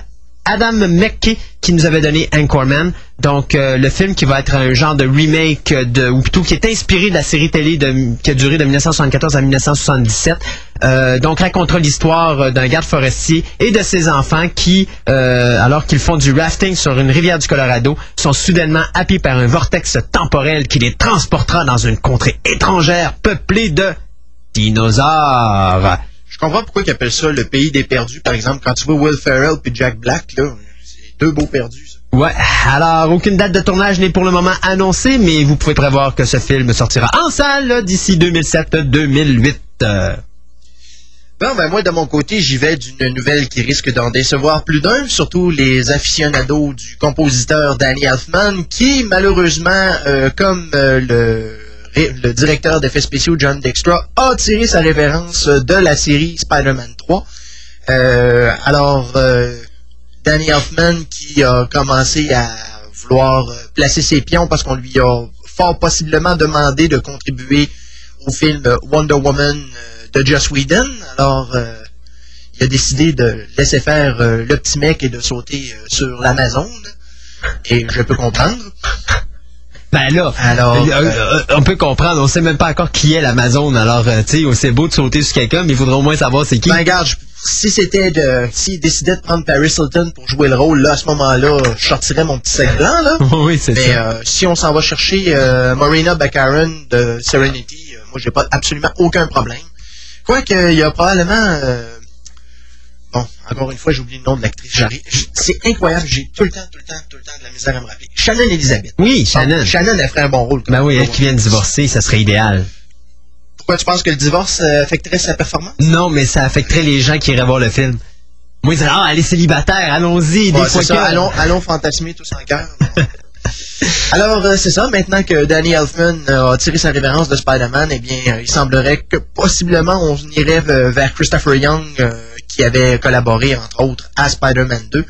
Adam McKay qui nous avait donné Anchorman. Donc euh, le film qui va être un genre de remake de ou plutôt qui est inspiré de la série télé qui a duré de 1974 à 1977. Euh, donc racontera l'histoire d'un garde forestier et de ses enfants qui, euh, alors qu'ils font du rafting sur une rivière du Colorado, sont soudainement happés par un vortex temporel qui les transportera dans une contrée étrangère peuplée de dinosaures.
Je comprends pourquoi ils appellent ça le pays des perdus, par exemple. Quand tu vois Will Ferrell puis Jack Black, là, c'est deux beaux perdus, ça.
Ouais, alors aucune date de tournage n'est pour le moment annoncée, mais vous pouvez prévoir que ce film sortira en salle d'ici 2007-2008.
Bon, ben moi, de mon côté, j'y vais d'une nouvelle qui risque d'en décevoir plus d'un, surtout les aficionados du compositeur Danny Elfman, qui, malheureusement, euh, comme euh, le le directeur d'effets spéciaux John Dextra a tiré sa révérence de la série Spider-Man 3. Euh, alors, euh, Danny Elfman qui a commencé à vouloir euh, placer ses pions parce qu'on lui a fort possiblement demandé de contribuer au film Wonder Woman de Joss Whedon. Alors, il a décidé de laisser faire le petit mec et de sauter sur l'Amazon. Et je peux comprendre.
Ben là, alors, euh, euh, euh, on peut comprendre, on sait même pas encore qui est l'Amazon. Alors, tu sais, c'est beau de sauter sur quelqu'un, mais il faudrait au moins savoir c'est qui.
Ben regarde, si c'était de, s'il décidait de prendre Paris Hilton pour jouer le rôle, là, à ce moment-là, je sortirais mon petit sac blanc, là. [LAUGHS]
oui, c'est ça.
Mais si on s'en va chercher Marina Baccarin de Serenity, moi, j'ai pas absolument aucun problème. Quoique, il y a probablement Bon, encore une fois, j'oublie le nom de l'actrice. C'est incroyable, j'ai tout le temps, tout le temps, tout le temps de la misère à me rappeler. Shannon Elizabeth.
Oui, Shannon.
Shannon, elle ferait un bon rôle.
Ben oui, elle qui vient de divorcer, ça serait idéal.
Pourquoi tu penses que le divorce euh, affecterait sa performance?
Non, mais ça affecterait les gens qui iraient voir le film. Moi, ils diraient, ah, elle est célibataire, allons-y, des fois
ça, allons, allons fantasmer tous en cœur. [LAUGHS] Alors, euh, c'est ça. Maintenant que Danny Elfman euh, a tiré sa révérence de Spider-Man, eh bien, il semblerait que possiblement on irait vers Christopher Young qui avait collaboré, entre autres, à Spider-Man 2.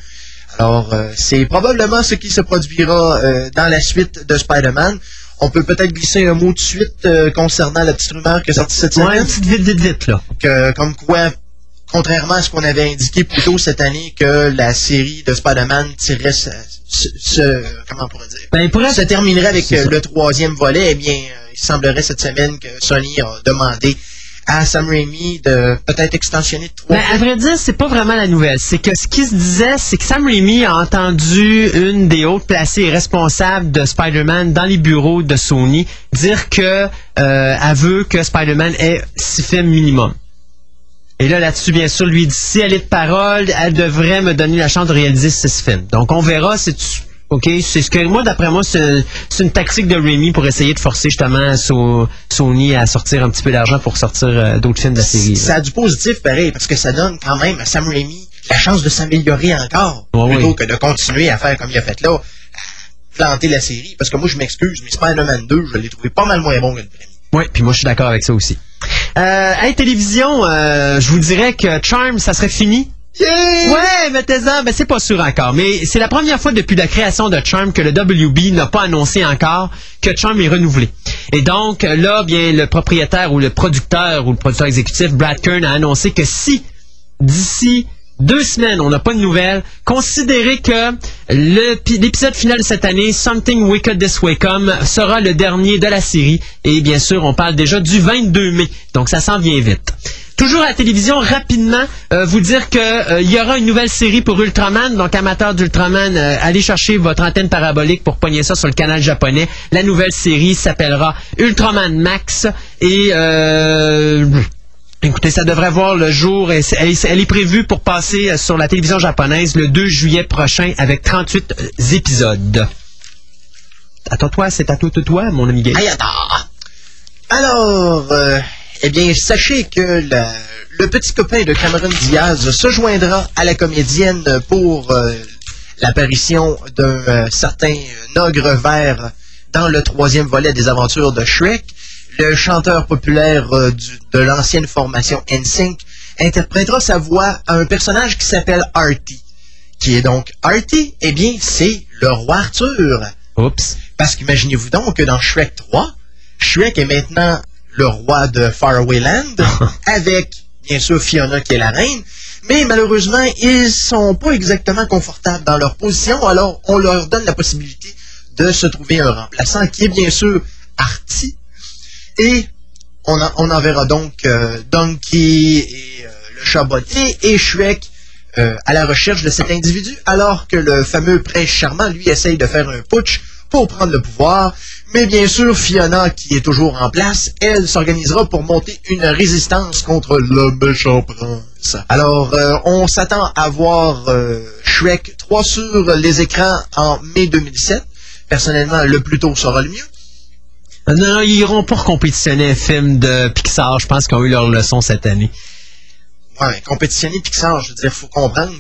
Alors, euh, c'est probablement ce qui se produira euh, dans la suite de Spider-Man. On peut peut-être glisser un mot de suite euh, concernant la petite rumeur qui est sortie cette semaine.
Ouais, petite vite, vite, vite, là.
Que, comme quoi, contrairement à ce qu'on avait indiqué plus tôt cette année, que la série de Spider-Man tirerait ce, comment on pourrait dire,
ben, pourrait...
se terminerait avec le troisième volet, eh bien, il semblerait cette semaine que Sony a demandé à Sam Raimi de peut-être extensionner trois.
Ben, à vrai dire, c'est pas vraiment la nouvelle. C'est que ce qui se disait, c'est que Sam Raimi a entendu une des hautes placées responsables de Spider-Man dans les bureaux de Sony dire que euh, elle veut que Spider-Man ait six films minimum. Et là, là-dessus, bien sûr, lui dit, si elle est de parole, elle devrait me donner la chance de réaliser six films. Donc, on verra si tu OK? C'est ce que moi, d'après moi, c'est une tactique de Rémi pour essayer de forcer justement Sony à sortir un petit peu d'argent pour sortir euh, d'autres films de la série.
Ça a du positif, pareil, parce que ça donne quand même à Sam Raimi la chance de s'améliorer encore, plutôt que de continuer à faire comme il a fait là, à planter la série. Parce que moi, je m'excuse, mais Spider-Man 2, je l'ai trouvé pas mal moins bon que le premier.
Oui, puis moi, je suis d'accord avec ça aussi. Euh, hey, télévision, euh, je vous dirais que Charm, ça serait fini Ouais, mais t'es mais c'est pas sûr encore. Mais c'est la première fois depuis la création de Charm que le WB n'a pas annoncé encore que Charm est renouvelé. Et donc, là, bien, le propriétaire ou le producteur ou le producteur exécutif, Brad Kern, a annoncé que si, d'ici deux semaines, on n'a pas de nouvelles, considérez que l'épisode final de cette année, Something Wicked This Way Come, sera le dernier de la série. Et bien sûr, on parle déjà du 22 mai. Donc, ça s'en vient vite. Toujours à la télévision, rapidement, euh, vous dire qu'il euh, y aura une nouvelle série pour Ultraman. Donc, amateurs d'Ultraman, euh, allez chercher votre antenne parabolique pour pogner ça sur le canal japonais. La nouvelle série s'appellera Ultraman Max. Et... Écoutez, ça devrait voir le jour. Elle, elle, est prévue pour passer sur la télévision japonaise le 2 juillet prochain avec 38 épisodes. Attends, toi, c'est à toi, toi, mon ami gay.
Alors, eh bien, sachez que le petit copain de Cameron Diaz se joindra à la comédienne pour euh, l'apparition d'un euh, certain ogre vert dans le troisième volet des aventures de Shrek. Le chanteur populaire euh, du- de l'ancienne formation NSYNC interprétera sa voix à un personnage qui s'appelle Artie. Qui est donc Artie? Eh bien, c'est le roi Arthur.
Oups.
Parce qu'imaginez-vous donc que dans Shrek 3, Shrek est maintenant le roi de Faraway Land, [LAUGHS] avec, bien sûr, Fiona qui est la reine, mais malheureusement, ils sont pas exactement confortables dans leur position, alors on leur donne la possibilité de se trouver un remplaçant, qui est bien sûr Artie, et on, en- on enverra donc euh, Donkey et euh, le chat botté et Shrek euh, à la recherche de cet individu, alors que le fameux prince charmant, lui, essaye de faire un putsch pour prendre le pouvoir. Mais bien sûr, Fiona, qui est toujours en place, elle s'organisera pour monter une résistance contre le méchant prince. Alors, euh, on s'attend à voir euh, Shrek 3 sur les écrans en mai 2007. Personnellement, le plus tôt sera le mieux.
Non, non, ils iront pas compétitionner un film de Pixar. Je pense qu'ils ont eu leur leçon cette année.
Ouais, compétitionner Pixar, je veux dire, faut comprendre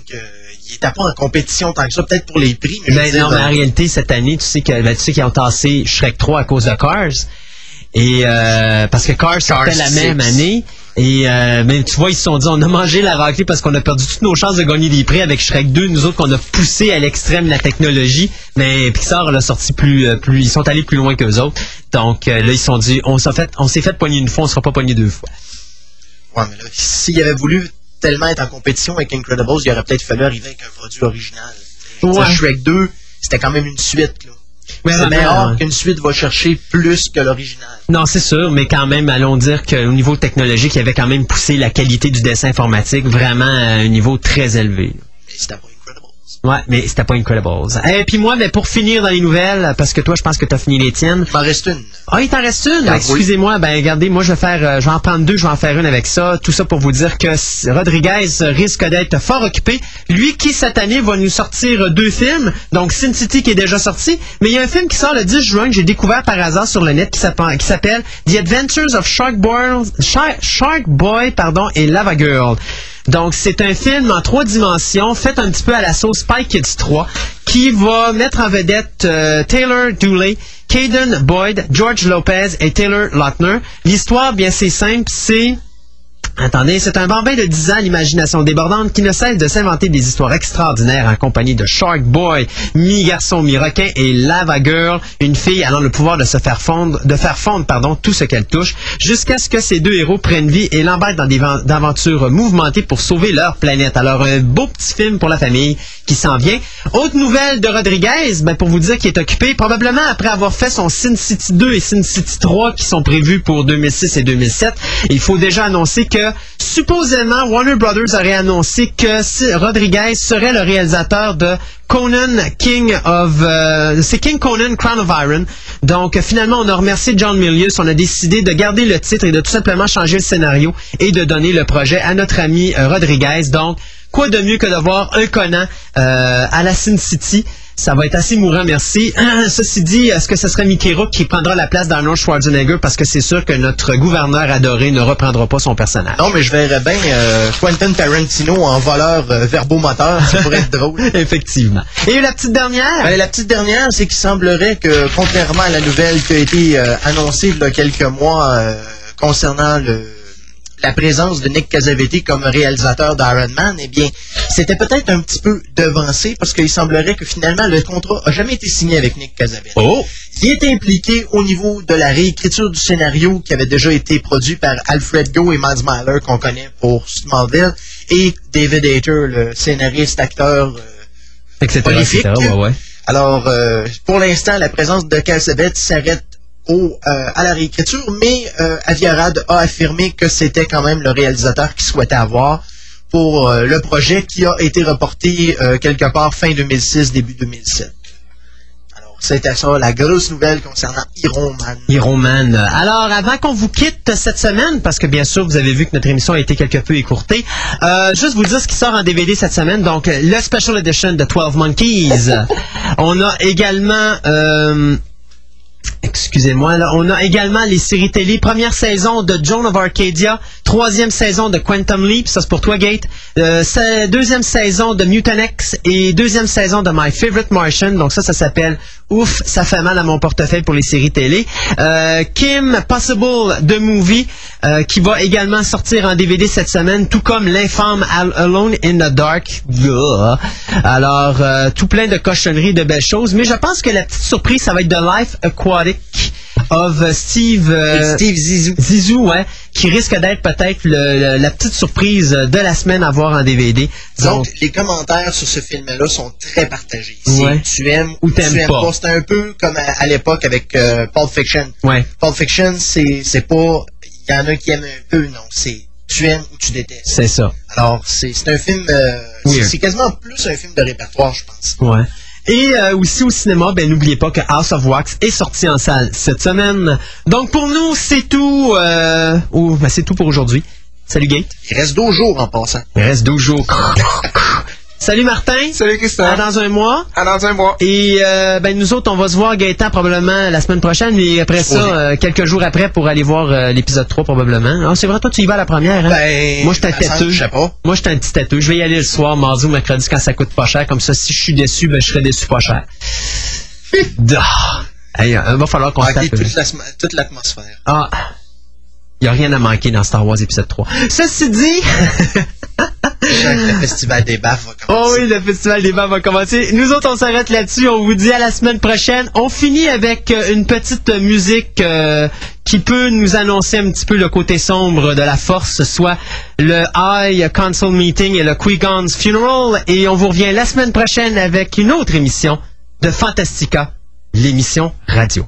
qu'il n'était pas en compétition tant que ça, peut-être pour les prix, mais,
Ben, non, mais en
euh,
réalité, cette année, tu sais que- ben, tu sais qu'ils ont tassé Shrek 3 à cause de Cars. Et euh, parce que Cars sortait la
6.
même année. Et euh, mais tu vois, ils se sont dit, on a mangé la raclée parce qu'on a perdu toutes nos chances de gagner des prix avec Shrek 2. Nous autres, qu'on a poussé à l'extrême la technologie. Mais Pixar l'a sorti plus, plus, ils sont allés plus loin que les autres. Donc là, ils se sont dit, on s'est fait, on s'est fait poigner une fois, on sera pas poigné deux fois.
Ouais, mais là, s'il avait voulu tellement être en compétition avec Incredibles, il aurait peut-être fallu arriver avec un produit original.
Ouais.
Shrek 2, c'était quand même une suite, là.
Mais
C'est
ouais.
qu'une suite va chercher plus que l'original.
Non, c'est sûr, mais quand même, allons dire qu'au niveau technologique, il avait quand même poussé la qualité du dessin informatique vraiment à un niveau très élevé.
Mais c'était pas Incredibles.
Ouais, mais c'était pas Incredibles. Et puis moi, mais pour finir dans les nouvelles, parce que toi, je pense que t'as fini les tiennes.
Il m'en reste une.
Ah, il t'en reste une?
Oui.
Excusez-moi, ben regardez, moi je vais faire, euh, je vais en prendre deux, je vais en faire une avec ça. Tout ça pour vous dire que Rodriguez risque d'être fort occupé. Lui qui cette année va nous sortir euh, deux films, donc Sin City qui est déjà sorti, mais il y a un film qui sort le 10 juin que j'ai découvert par hasard sur le net qui s'appelle qui s'appelle The Adventures of Shark Boy, Shark, Shark Boy pardon, et Lava Girl. Donc, c'est un film en trois dimensions, fait un petit peu à la sauce Spy Kids 3, qui va mettre en vedette euh, Taylor Dooley, Caden Boyd, George Lopez et Taylor Lautner. L'histoire, bien, c'est simple, c'est... Attendez, c'est un bambin de 10 ans l'imagination débordante qui ne cesse de s'inventer des histoires extraordinaires en compagnie de Shark Boy, mi-garçon, mi-requin et Lava Girl, une fille ayant le pouvoir de se faire fondre, de faire fondre, pardon, tout ce qu'elle touche, jusqu'à ce que ces deux héros prennent vie et l'embarquent dans des aventures mouvementées pour sauver leur planète. Alors, un beau petit film pour la famille qui s'en vient. Autre nouvelle de Rodriguez, ben, pour vous dire qu'il est occupé, probablement après avoir fait son Sin City 2 et Sin City 3 qui sont prévus pour 2006 et 2007. Il faut déjà annoncer que, supposément, Warner Brothers aurait annoncé que Rodriguez serait le réalisateur de Conan King of... euh, c'est King Conan Crown of Iron. Donc, finalement, on a remercié John Milius. On a décidé de garder le titre et de tout simplement changer le scénario et de donner le projet à notre ami euh, Rodriguez. Donc, quoi de mieux que de voir un Conan euh, à la Sin City ça va être assez mourant, merci. Ceci dit, est-ce que ce serait Mickey Rourke qui prendra la place d'Arnold Schwarzenegger? Parce que c'est sûr que notre gouverneur adoré ne reprendra pas son personnage.
Non, mais je verrais bien euh, Quentin Tarantino en voleur euh, verbomoteur. Ça pourrait être drôle. [LAUGHS]
Effectivement. Et la petite dernière?
Ben, la petite dernière, c'est qu'il semblerait que, contrairement à la nouvelle qui a été euh, annoncée il y a quelques mois euh, concernant le- la présence de Nick Casavetti comme réalisateur d'Iron Man, eh bien, c'était peut-être un petit peu devancé parce qu'il semblerait que finalement le contrat a jamais été signé avec Nick Casavetti.
Oh!
Il est impliqué au niveau de la réécriture du scénario qui avait déjà été produit par Alfred Go et Miles Myler qu'on connaît pour Smallville et David Hayter, le scénariste, acteur. euh,
Etc.
Prolifique.
etc. Ouais, ouais.
alors, euh, pour l'instant, la présence de Cassavetes s'arrête au, euh, à la réécriture, mais euh, Aviarad a affirmé que c'était quand même le réalisateur qu'il souhaitait avoir pour euh, le projet qui a été reporté euh, quelque part fin 2006, début 2007. Alors, c'était ça, la grosse nouvelle concernant Iron Man.
Iron Man. Alors, avant qu'on vous quitte cette semaine, parce que bien sûr, vous avez vu que notre émission a été quelque peu écourtée, juste vous dire ce qui sort en DVD cette semaine. Donc, le Special Edition de 12 Monkeys. [LAUGHS] On a également... Euh, excusez-moi. On a également les séries télé. Première saison de Joan of Arcadia. Troisième saison de Quantum Leap. Ça, c'est pour toi, Gate. Euh, deuxième saison de Mutant X. Et deuxième saison de My Favorite Martian. Donc ça, ça s'appelle Ouf, ça fait mal à mon portefeuille pour les séries télé. Euh, Kim Possible The Movie, euh, qui va également sortir en DVD cette semaine, tout comme l'infâme Al- Alone in the Dark. Alors, tout plein de cochonneries, de belles choses. Mais je pense que la petite surprise, ça va être The Life Aquatic of Steve... euh,
Steve Zizou.
Zizou, ouais, qui risque d'être peut-être le- le- la petite surprise de la semaine à voir en DVD.
Donc,
Donc,
les commentaires sur ce film-là sont très partagés. C'est
Ouais.
Tu aimes
Ou
tu aimes
pas.
pas. C'est un peu comme à, à l'époque avec euh, Pulp Fiction.
ouais.
Pulp Fiction, c'est c'est pas... Il y en a qui aiment un peu, non. C'est tu aimes ou tu détestes.
C'est ça.
Alors, c'est c'est un film... euh,
Weird.
c'est quasiment plus un film de répertoire, je pense.
Ouais. Et euh, aussi au cinéma, ben n'oubliez pas que House of Wax est sorti en salle cette semaine. Donc pour nous, c'est tout. Euh, oh, ben, c'est tout pour aujourd'hui. Salut Gate.
Il reste 12 jours en passant.
Il reste 12 jours. Salut Martin.
Salut
À
Christophe.
dans un mois.
À dans un mois.
Et euh, ben nous autres, on va se voir Gaëtan probablement la semaine prochaine, mais après ça, euh, quelques jours après pour aller voir euh, l'épisode 3 probablement. Ah, c'est vrai, toi tu y vas à la première, hein?
Ben,
Moi, j'étais
me semble,
têteux.
Je sais pas.
Moi, j'étais un petit têteux. Je vais y aller le soir, mardi ou mercredi, quand ça coûte pas cher. Comme ça, si je suis déçu, ben, je serai déçu pas cher. [LAUGHS] Ah. Il va falloir qu'on se
Manquer
tape.
toute l'atmosphère.
Ah. Il n'y a rien à manquer dans Star Wars épisode 3. Ceci dit...
Le [LAUGHS] festival des baffes va
Oh
commencer.
oui, le festival des bas va commencer. Nous autres, on s'arrête là-dessus. On vous dit à la semaine prochaine. On finit avec euh, une petite musique euh, qui peut nous annoncer un petit peu le côté sombre de la force, soit le High Council Meeting et le Qui-Gon's Funeral. Et on vous revient la semaine prochaine avec une autre émission de Fantastica, l'émission radio.